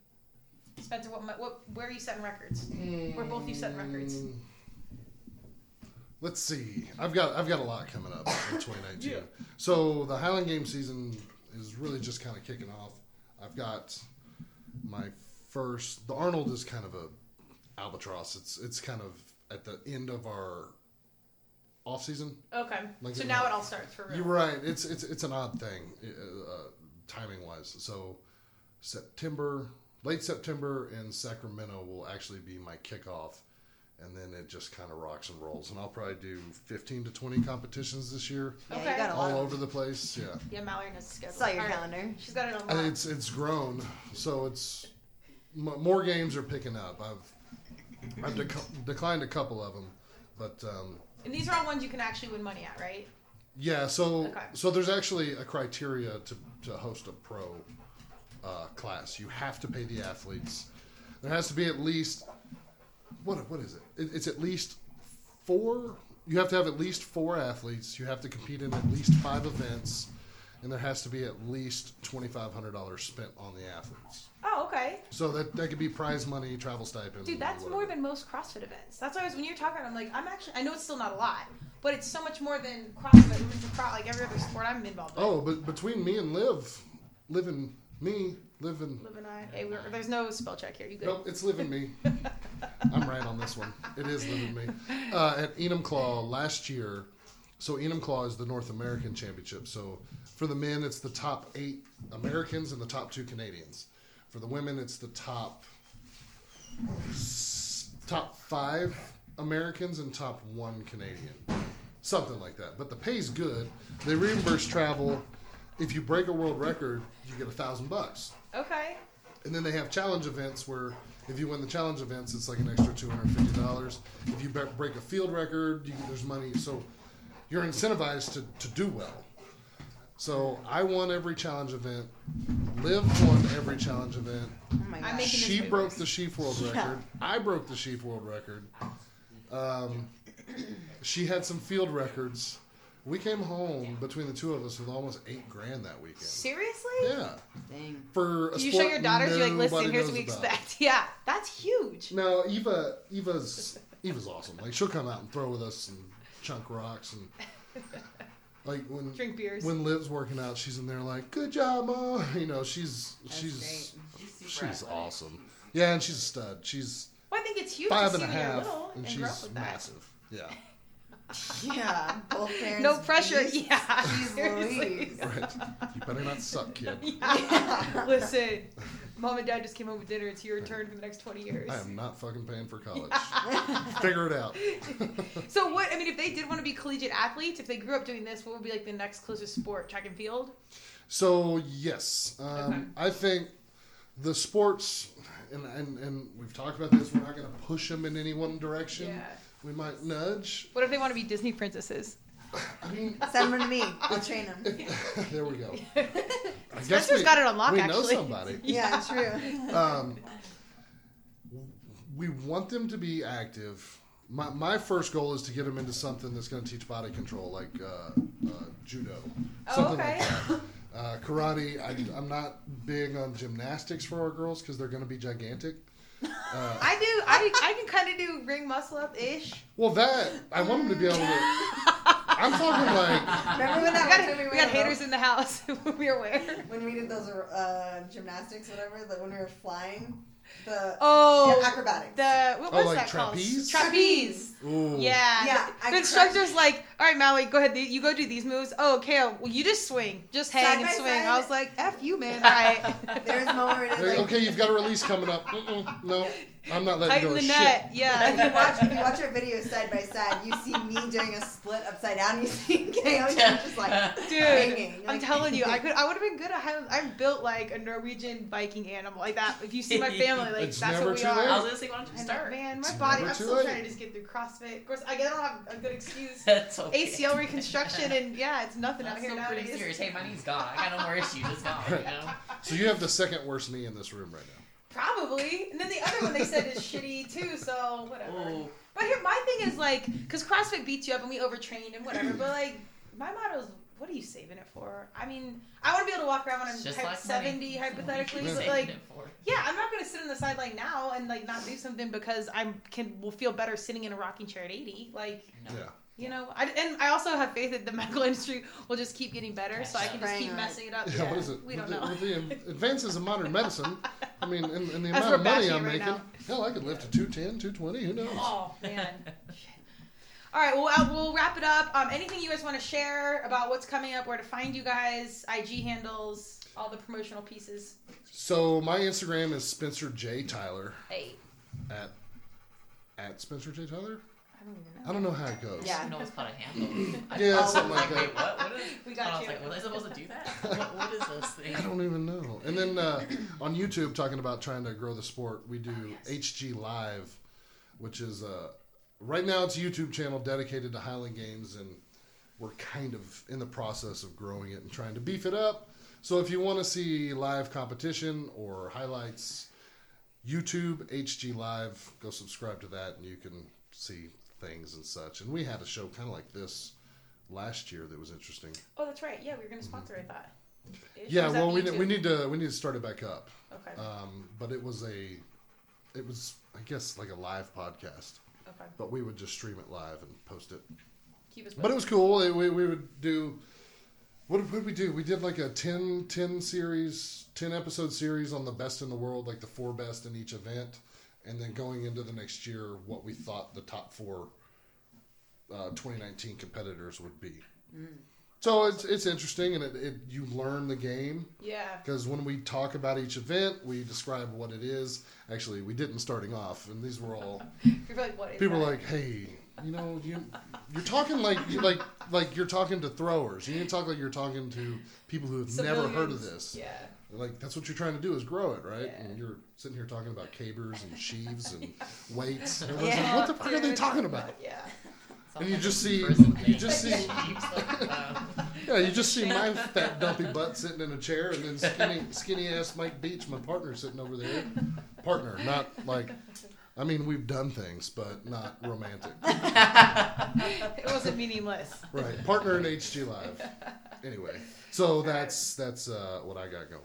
Spencer, what, what where are you setting records? Where both you setting records? Let's see. I've got I've got a lot coming up in 2019. Yeah. So the Highland Game season is really just kind of kicking off. I've got my first. The Arnold is kind of a albatross. It's it's kind of at the end of our off season. Okay, Like so now it all starts for real. You're right. It's it's it's an odd thing, uh, uh, timing wise. So September, late September in Sacramento will actually be my kickoff, and then it just kind of rocks and rolls. And I'll probably do 15 to 20 competitions this year, Yeah, Okay. you got a lot. all over the place. Yeah, Yeah, Mallory knows the schedule. saw your All right. calendar. She's got it on and lock. it's it's grown. So it's m- more games are picking up. I've I've dec- declined a couple of them, but. Um, And these are all ones you can actually win money at, right? Yeah, so Okay. so there's actually a criteria to, to host a pro uh, class. You have to pay the athletes. There has to be at least what what is it? it? It's at least four. You have to have at least four athletes. You have to compete in at least five events, and there has to be at least twenty five hundred dollars spent on the athletes. Oh, okay. So that that could be prize money, travel stipend. Dude, that's whatever. more than most CrossFit events. That's why I was when you're talking, I'm like, I'm actually, I know it's still not a lot, but it's so much more than CrossFit, like every other sport I'm involved in. Oh, but between me and Liv, Liv and me living Liv and I, hey, we're, there's no spell check here. You good? Nope, it's Liv and me. I'm right on this one. It is living me. Uh, at Enumclaw last year, so Enumclaw is the North American Championship. So for the men, it's the top eight Americans and the top two Canadians. For the women, it's the top top five Americans and top one Canadian, something like that. But the pay's good. They reimburse travel. If you break a world record, you get a thousand bucks. Okay. And then they have challenge events where if you win the challenge events, it's like an extra two hundred fifty dollars. If you break a field record, you, there's money. So you're incentivized to, to do well. So I won every challenge event. Liv won every challenge event. Oh my I'm god. She broke the sheaf world Yeah. record. I broke the sheaf world record. Um, she had some field records. We came home between the two of us with almost eight grand that weekend. Seriously? Yeah, Dang. for a you show your daughters? You're like, listen, here's what we expect. Yeah, that's huge. No, Eva, Eva's Eva's awesome. Like she'll come out and throw with us and chunk rocks and like when Drink beers. when Liv's working out, she's in there like, "Good job, mom." You know, she's That's she's. She's she's awesome. Yeah, and she's a stud. She's Well, I think it's huge five to and see a half, little and and she's with that. massive. Yeah, Yeah. Both parents. No pressure. beast. Yeah. Jeez seriously. Louise. right. you better not suck, kid. Yeah. Listen, mom and dad just came home with dinner. It's your turn for the next 20 years. I am not fucking paying for college. Figure it out. So what? I mean, if they did want to be collegiate athletes, if they grew up doing this, what would be like the next closest sport? Track and field. So yes, um, Okay. I think the sports, and, and and we've talked about this. We're not going to push them in any one direction. Yeah. We might nudge. What if they want to be Disney princesses? I mean, Send them to me. I'll train them. there we go. I guess Spencer's we, got it on lock, We actually. know somebody. Yeah, true. um, we want them to be active. My, my first goal is to get them into something that's going to teach body control, like uh, uh, judo, Oh, something okay. like that. Uh, karate. I, I'm not big on gymnastics for our girls because they're going to be gigantic. Uh, I do. I I can kind of do ring muscle up ish. well, that I want them to be able to. I'm talking like Remember when We that got, one time we we got haters in the house. When we are aware. when we did those uh, gymnastics, whatever, like when we were flying, the Oh, yeah, acrobatics. the what Oh, was like that trapeze? called? Trapeze. ooh, Yeah. Yeah, The, the instructor's like, all right, Maui, go ahead. You go do these moves. Oh, okay. Well, you just swing. Just hang Side and swing. side. I was like, F you, man. All right. There's a moment where it is Like, like, okay, you've got a release coming up. Mm-mm, no, I'm not letting Tighten go the of net. shit. if you watch if you watch our videos side by side, you see me doing a split upside down. You see Gail just like Dude, hanging. I'm telling you, I could, I would have been good at. having- I'm built like a Norwegian Viking animal, like that. If you see my family, like It's that's never what we too are. late. I was gonna say, why don't you I know, start? man, my It's body. never I'm too still late. trying to just get through CrossFit. Of course, I don't have a good excuse. That's okay. ACL reconstruction and yeah, it's nothing out That's here still pretty nowadays. serious. Hey, my knee's gone. I got no more issues. It's gone. You know? So you have the second worst knee in this room right now. Probably. And then the other one they said is shitty too, so whatever. Ooh. But here, my thing is like, because CrossFit beats you up and we overtrained and whatever, but like, my motto is, what are you saving it for? I mean, I want to be able to walk around when I'm It's type like 70 money. hypothetically, What but like, yeah, I'm not going to sit on the sideline now and like not do something because I can will feel better sitting in a rocking chair at 80. Like, No. Yeah. You know, I, and I also have faith that the medical industry will just keep getting better, so I can just Praying keep on it. messing it up. Yeah, what is it? We with, don't the, know. with the advances in modern medicine, I mean, and, and the As amount of money I'm right making, now. hell, I could lift to 210, 220, who knows? Oh man. All right, well, we'll wrap it up. Um, anything you guys want to share about what's coming up, where to find you guys, IG handles, all the promotional pieces. So my Instagram is Spencer J Tyler Hey, at at Spencer J Tyler. I don't even know. I don't know how it goes. Yeah. You know it's called a handle. I Yeah, was something like Wait, that. what? What is? We got I was you. like, was I supposed to do that? What, what is this thing? I don't even know. And then uh, on YouTube, talking about trying to grow the sport, we do Oh, HG Live, which is uh, right now it's a YouTube channel dedicated to Highland Games, and we're kind of in the process of growing it and trying to beef it up. So if you want to see live competition or highlights, YouTube HG Live, go subscribe to that, and you can see things and such. And we had a show kind of like this last year that was interesting. Oh, that's right. Yeah, we were going to sponsor it. That. Yeah, Or is that well, we, we need to we need to start it back up. Okay. Um, but it was a, it was I guess like a live podcast, okay. but we would just stream it live and post it. Keep us. But it was cool. It, we we would do. What did we do? We did like a 10, 10 series, ten episode series on the best in the world, like the four best in each event, and then going into the next year, what we thought the top four uh, 2019 competitors would be. So it's it's interesting, and it, it you learn the game. Yeah. Because when we talk about each event, we describe what it is. Actually, we didn't starting off, and these were all You're like, what is people like, "Hey, you know, you you're talking like you like like you're talking to throwers. You need to talk like you're talking to people who have never heard of this. Yeah. Like that's what you're trying to do is grow it, right? Yeah. And you're sitting here talking about cabers and sheaves and weights. And Yeah. like, what the fuck are they talking about? Yeah. Sounds And you just see- you just see- Sheeps, like, uh, Yeah, you just see my fat dumpy butt sitting in a chair, and then skinny skinny ass Mike Beach, my partner, sitting over there. Partner, not like. I mean, we've done things, but not romantic. It wasn't meaningless. Right, partner in HG Live. Anyway, so that's that's uh, what I got going.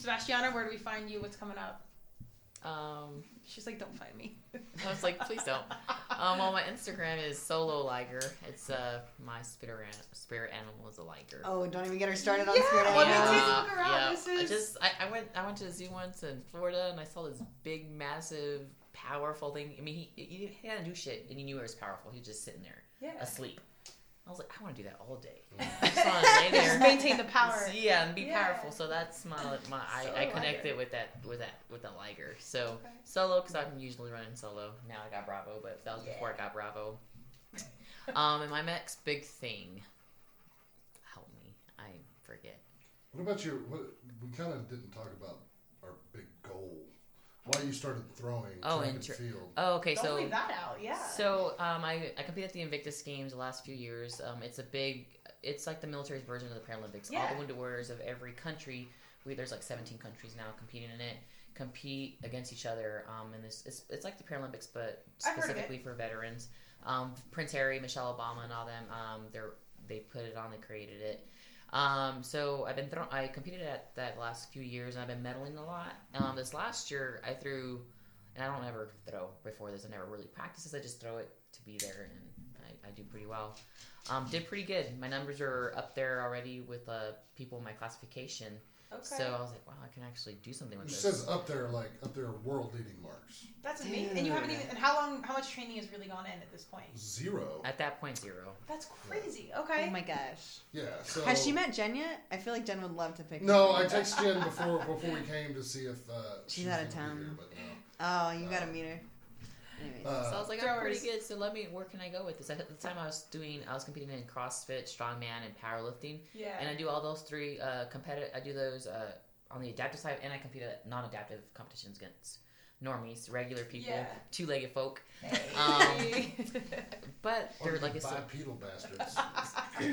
Sebastiana, where do we find you? What's coming up? um, She's like, don't find me. I was like, please don't. Um, well, my Instagram is solo liger. It's uh my spirit an- spirit animal is a liger. Oh, don't even get her started on Yeah, spirit let me animals. take a look around. yeah. This I is- just I, I went I went to the zoo once in Florida and I saw this big, massive, powerful thing. I mean, he he, he didn't do shit and he knew it was powerful. He was just sitting there Yeah. asleep. I was like, I want to do that all day. I just want to lay there. Just maintain the power. Yeah, and be Yeah. powerful. So that's my my I, Solo I connect it with that with that with the liger. So Okay. solo because I'm usually running solo. Now I got Bravo, but that was before I got Bravo. Um, and my next big thing. Help me, I forget. What about your? What, we kind of didn't talk about our big goal? Why you started throwing Oh, track and and field? Oh, okay. Don't so leave that out. Yeah. So um, I I competed at the Invictus Games the last few years. Um, it's a big, it's like the military's version of the Paralympics. Yeah. All the wounded warriors of every country, we there's like 17 countries now competing in it, compete against each other. Um, and this it's, it's like the Paralympics, but I've heard of it. specifically for veterans. Um, Prince Harry, Michelle Obama, and all them. Um, they're they put it on, they created it. Um, so I've been throw- I competed at that last few years, and I've been medaling a lot. Um, this last year, I threw, and I don't ever throw before this. I never really practice this. I just throw it to be there, and I, I do pretty well. Um, did pretty good. My numbers are up there already with uh, people in my classification. Okay. So I was like, wow, I can actually do something with this. It this. says up there, like up there, world leading marks. That's amazing. And you haven't even. And how long? How much training has really gone in at this point? Zero. At that point, zero. That's crazy. Okay. Oh my gosh. Yeah. So Has she met Jen yet? I feel like Jen would love to pick. No. I texted Jen before before we came to see if uh, She's she was out of gonna be town. here, but no. Oh, you gotta meet her. Anyways. Uh, So I was like, I'm pretty good. So let me. Where can I go with this? At the time, I was doing. I was competing in CrossFit, strongman, and powerlifting. yeah. And I do all those three uh, competitive. I do those uh, on the adaptive side, and I compete at non-adaptive competitions against normies, regular people, Yeah. two-legged folk. Hey. But they're like I said, bipedal bastards.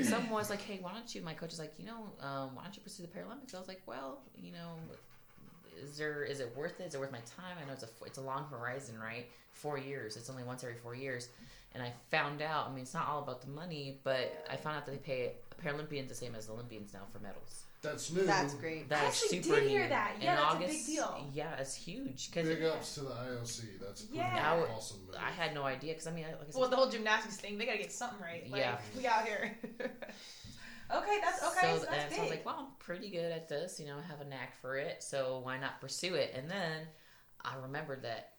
someone was like, "Hey, why don't you?" My coach is like, "You know, um, why don't you pursue the Paralympics?" I was like, "Well, you know, is there is it worth it? Is it worth my time? I know it's a it's a long horizon, right? Four years. It's only once every four years." And I found out. I mean, it's not all about the money, but I found out that they pay Paralympians the same as Olympians now for medals. That's new. That's great. That I actually super did hear huge. that. In Yeah, that's a big deal. Yeah, it's huge because Big ups to the IOC. That's a pretty Yeah. Awesome. Move. I had no idea because I mean, I- like I said, well, the whole gymnastics thing, they gotta get something right. Like, Yeah. We out here. okay, that's okay. So, So, that's and big. so I was like, well, I'm pretty good at this. You know, I have a knack for it. So why not pursue it? And then I remembered that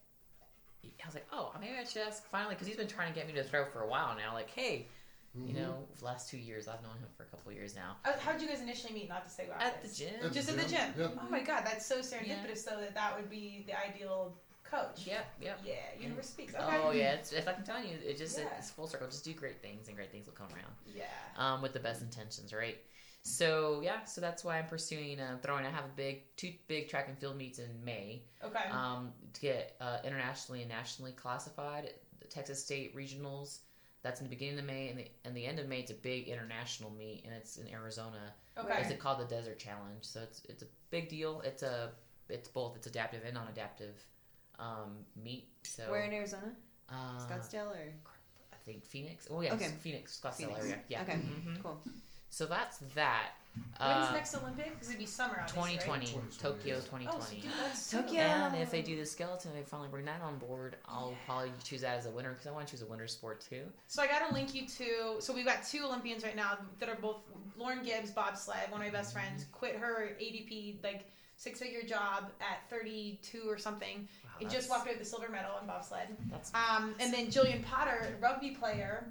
I was like, oh, maybe I should ask finally because he's been trying to get me to throw for a while now. Like, hey, you Mhm. know, the last two years I've known him for a couple years now Uh, How did you guys initially meet? Not to say about at the this. gym. At Just the at the gym, gym. yeah. Oh my god, that's so serendipitous. So that that would be the ideal coach. Yep, yep. Yeah, universe speaks. Okay. Oh yeah, it's, if I can tell you, it just Yeah. it's full circle. Just do great things, and great things will come around. Yeah. um, with the best intentions, right? So yeah, so that's why I'm pursuing uh, throwing. I have a big two big track and field meets in May Okay. um, to get uh, internationally and nationally classified. The Texas State regionals. That's in the beginning of May, and the and the end of May. It's a big international meet, and it's in Arizona. okay. It's called the Desert Challenge. So it's it's a big deal. It's a it's both. It's adaptive and non-adaptive um, meet. So Where in Arizona? uh, Scottsdale or I think Phoenix. Oh yeah, Okay. Phoenix, Scottsdale Phoenix. area. Yeah. Okay. Mhm. Cool. So that's that. When's Uh, next Olympics? Because it'd be summer, obviously, 2020, 2020, Tokyo 2020. Oh, so dude, that's so- Tokyo. And if they do the skeleton, they finally bring that on board. I'll probably choose that as a winner because I want to choose a winter sport too. So I got to link you to. So we've got two Olympians right now that are both Lauren Gibbs, bobsled, one of my best friends, quit her ADP like six figure job at 32 or something, Wow, and just walked away with the silver medal in bobsled. That's Um, and then Jillian Potter, rugby player.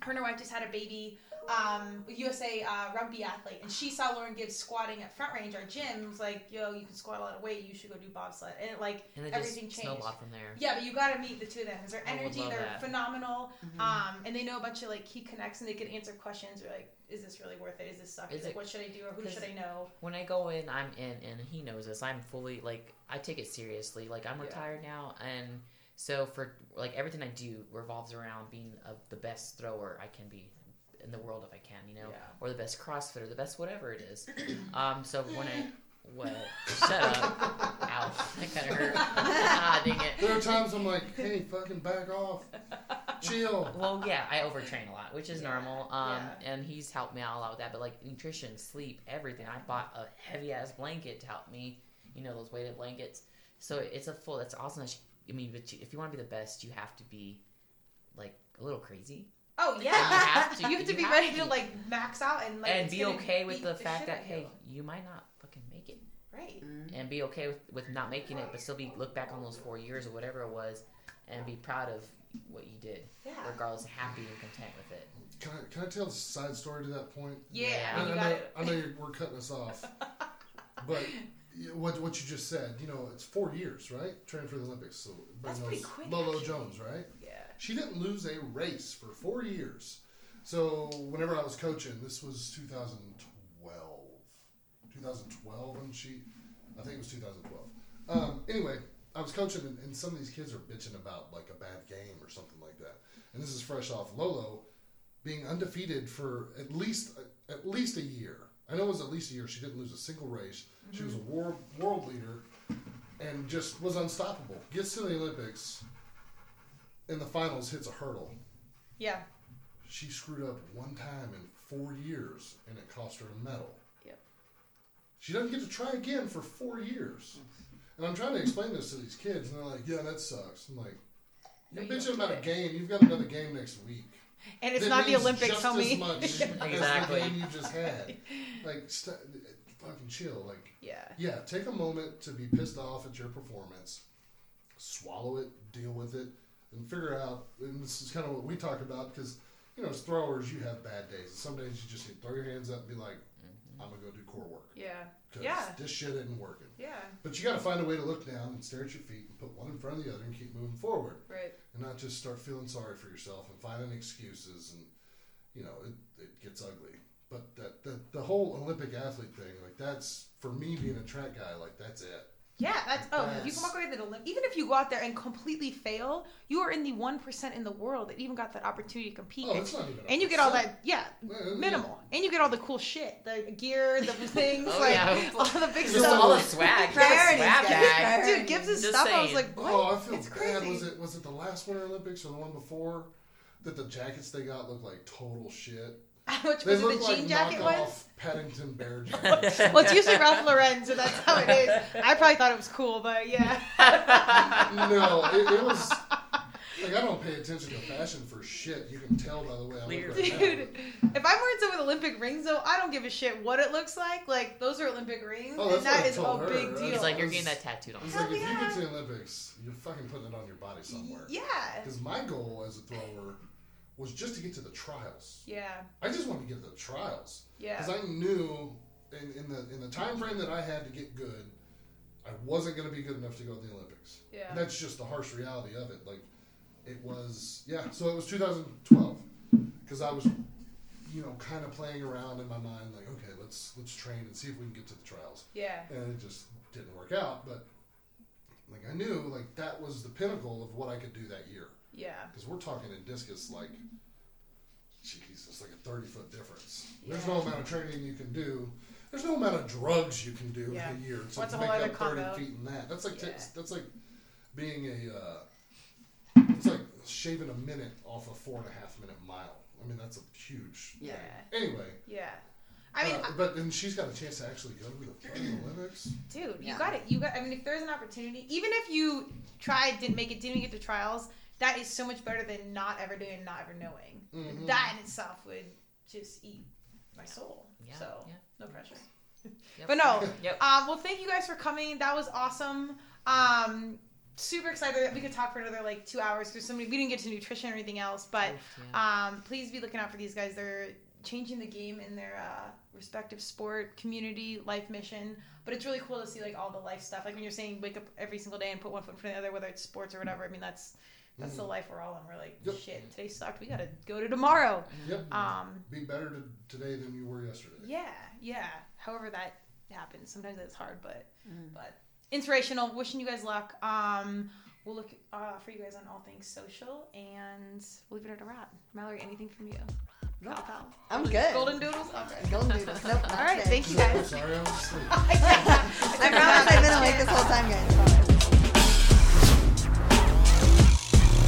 Her and her wife just had a baby. Um, USA uh, rugby athlete, and she saw Lauren Gibbs squatting at Front Range, our gym. Was like, "Yo, you can squat a lot of weight. You should go do bobsled." And it, like and everything just changed. snowballed from there. Yeah, but you got to meet the two of them because their energy, they're that. phenomenal. Mm-hmm. Um, and they know a bunch of like key connects, and they can answer questions. Or like, is this really worth it? Is this suck? Is like, it- what should I do? Or who should I know? When I go in, I'm in, and he knows this. I'm fully like I take it seriously. Like I'm Yeah. retired now, and so for like everything I do revolves around being a, the best thrower I can be in the world if I can, you know, Yeah. or the best CrossFitter, the best whatever it is. um, so when I what? Shut up! Ow! That kind of hurt. ah, dang it. There are times I'm like, hey, fucking back off, chill. Well, yeah, I overtrain a lot, which is Yeah, normal. Um, yeah. and he's helped me out a lot with that. But like nutrition, sleep, everything. I bought a heavy ass blanket to help me. You know those weighted blankets. So it's a full. That's awesome. That you- I mean, but you, if you want to be the best, you have to be like a little crazy Oh yeah, you have to- you have to you be have ready to. to like max out and like and be gonna okay with beat the fact that out of you. hey, you might not fucking make it, right? Mm-hmm. and be okay with with not making it, but still be look back on those four years or whatever it was, and be proud of what you did, Yeah. regardless, happy and content with it. Can I, can I tell a side story to that point? Yeah, Yeah. I, you I know. I know we're cutting us off, but what what you just said, you know, it's four years, right? Training for the Olympics. So That's everybody pretty quick, Lolo actually. Jones, right? Yeah. She didn't lose a race for four years. So whenever I was coaching, this was 2012. 2012 when she, I think it was 2012. Um, anyway, I was coaching, and, and some of these kids are bitching about like a bad game or something like that. And this is fresh off Lolo being undefeated for at least at least a year. I know it was at least a year. She didn't lose a single race. She was a world world leader, and just was unstoppable. Gets to the Olympics. In the finals, hits a hurdle. Yeah. She screwed up one time in four years, and it cost her a medal. Yep. She doesn't get to try again for four years. And I'm trying to explain this to these kids, and they're like, "Yeah, that sucks." I'm like, "You're No, bitching about get a game. You've got another game next week. And it's That not the means Olympics, just homie. as much as Exactly. the game you just had. Like, st- fucking chill. Like, yeah. yeah, take a moment to be pissed off at your performance, swallow it, deal with it, and figure out. And this is kind of what we talk about because you know, as throwers, you have bad days. Some days you just throw your hands up and be like, "I'm gonna go do core work." Yeah. Because Yeah. this shit isn't working. Yeah. But you got to find a way to look down and stare at your feet and put one in front of the other and keep moving forward Right. and not just start feeling sorry for yourself and finding excuses and you know it, it gets ugly but that the, the whole olympic athlete thing like that's for me being a track guy like that's it Yeah, that's oh, you That's- can walk away with the Olymp- even if you go out there and completely fail, you are in the one percent in the world that even got that opportunity to compete. oh and, it's not even and you get all that, yeah, Yeah, minimal, and you get all the cool shit, the gear, the things, Oh, like yeah. all the big Just stuff. all the swag, Priorities, swag bag. Dude, Gibbs' Just stuff. I was like, what? oh i feel it's bad crazy. was it was it the last winter olympics or the one before that the jackets they got looked like total shit Which they was it look the like jean jacket knockoff was? Paddington Bear jackets. Well, it's usually Ralph Lauren, so that's how it is. I probably thought it was cool, but yeah. no, it, it was like I don't pay attention to fashion for shit. You can tell by the way I look right now. Dude, if I'm wearing some with Olympic rings, though, I don't give a shit what it looks like. Like, those are Olympic rings, Oh, and that's what that I is a her. big I deal. He's like, you're getting that tattooed on. It's Hell like if you yeah. get to the Olympics, you're fucking putting it on your body somewhere. Yeah. Because my goal as a thrower was just to get to the trials. Yeah. I just wanted to get to the trials Yeah. because I knew in, in the in the time frame that I had to get good, I wasn't going to be good enough to go to the Olympics. Yeah. And that's just the harsh reality of it. Like it was, yeah. So it was 2012 because I was, you know, kind of playing around in my mind, like, okay, let's let's train and see if we can get to the trials Yeah. and it just didn't work out. But like I knew, like that was the pinnacle of what I could do that year. Yeah. Because we're talking in discus, like, jeez, it's like a thirty foot difference. There's no amount of training you can do. There's no amount of drugs you can do Yeah. in a year to What's a make whole up other thirty combo? feet in that. That's like Yeah. that's like being a. Uh, it's like shaving a minute off a four and a half minute mile. I mean, that's a huge. Yeah. Anyway, Yeah. I mean, uh, but then she's got a chance to actually go to the fucking Olympics. dude, you Yeah. got it. You got. I mean, if there's an opportunity, even if you tried, didn't make it, didn't get to trials, that is so much better than not ever doing, and not ever knowing. Mhm. That in itself would just eat my soul. Yeah, So yeah. no pressure. Yep. But no. Yep. Um, well, thank you guys for coming. That was awesome. Um, super excited that we could talk for another like two hours because so many, we didn't get to nutrition or anything else. But Oof, yeah. um, please be looking out for these guys. They're changing the game in their uh, respective sport, community, life mission. But it's really cool to see like all the life stuff. Like when you're saying wake up every single day and put one foot in front of the other, whether it's sports or whatever. I mean that's that's the life we're all in. We're like Yep. shit. Today sucked. We gotta go to tomorrow. Yep. Um, Be better to, today than you were yesterday. yeah, yeah. However that happens, sometimes it's hard, but but inspirational. Wishing you guys luck. Um, we'll look uh, for you guys on all things social, and we'll leave it at a wrap. Mallory, anything from you? No, Pal, pal. I'm good. Golden doodles. Okay. Golden doodles. Nope, All right, today. thank you guys. sorry, I was asleep. I promise I've been awake this whole time, guys.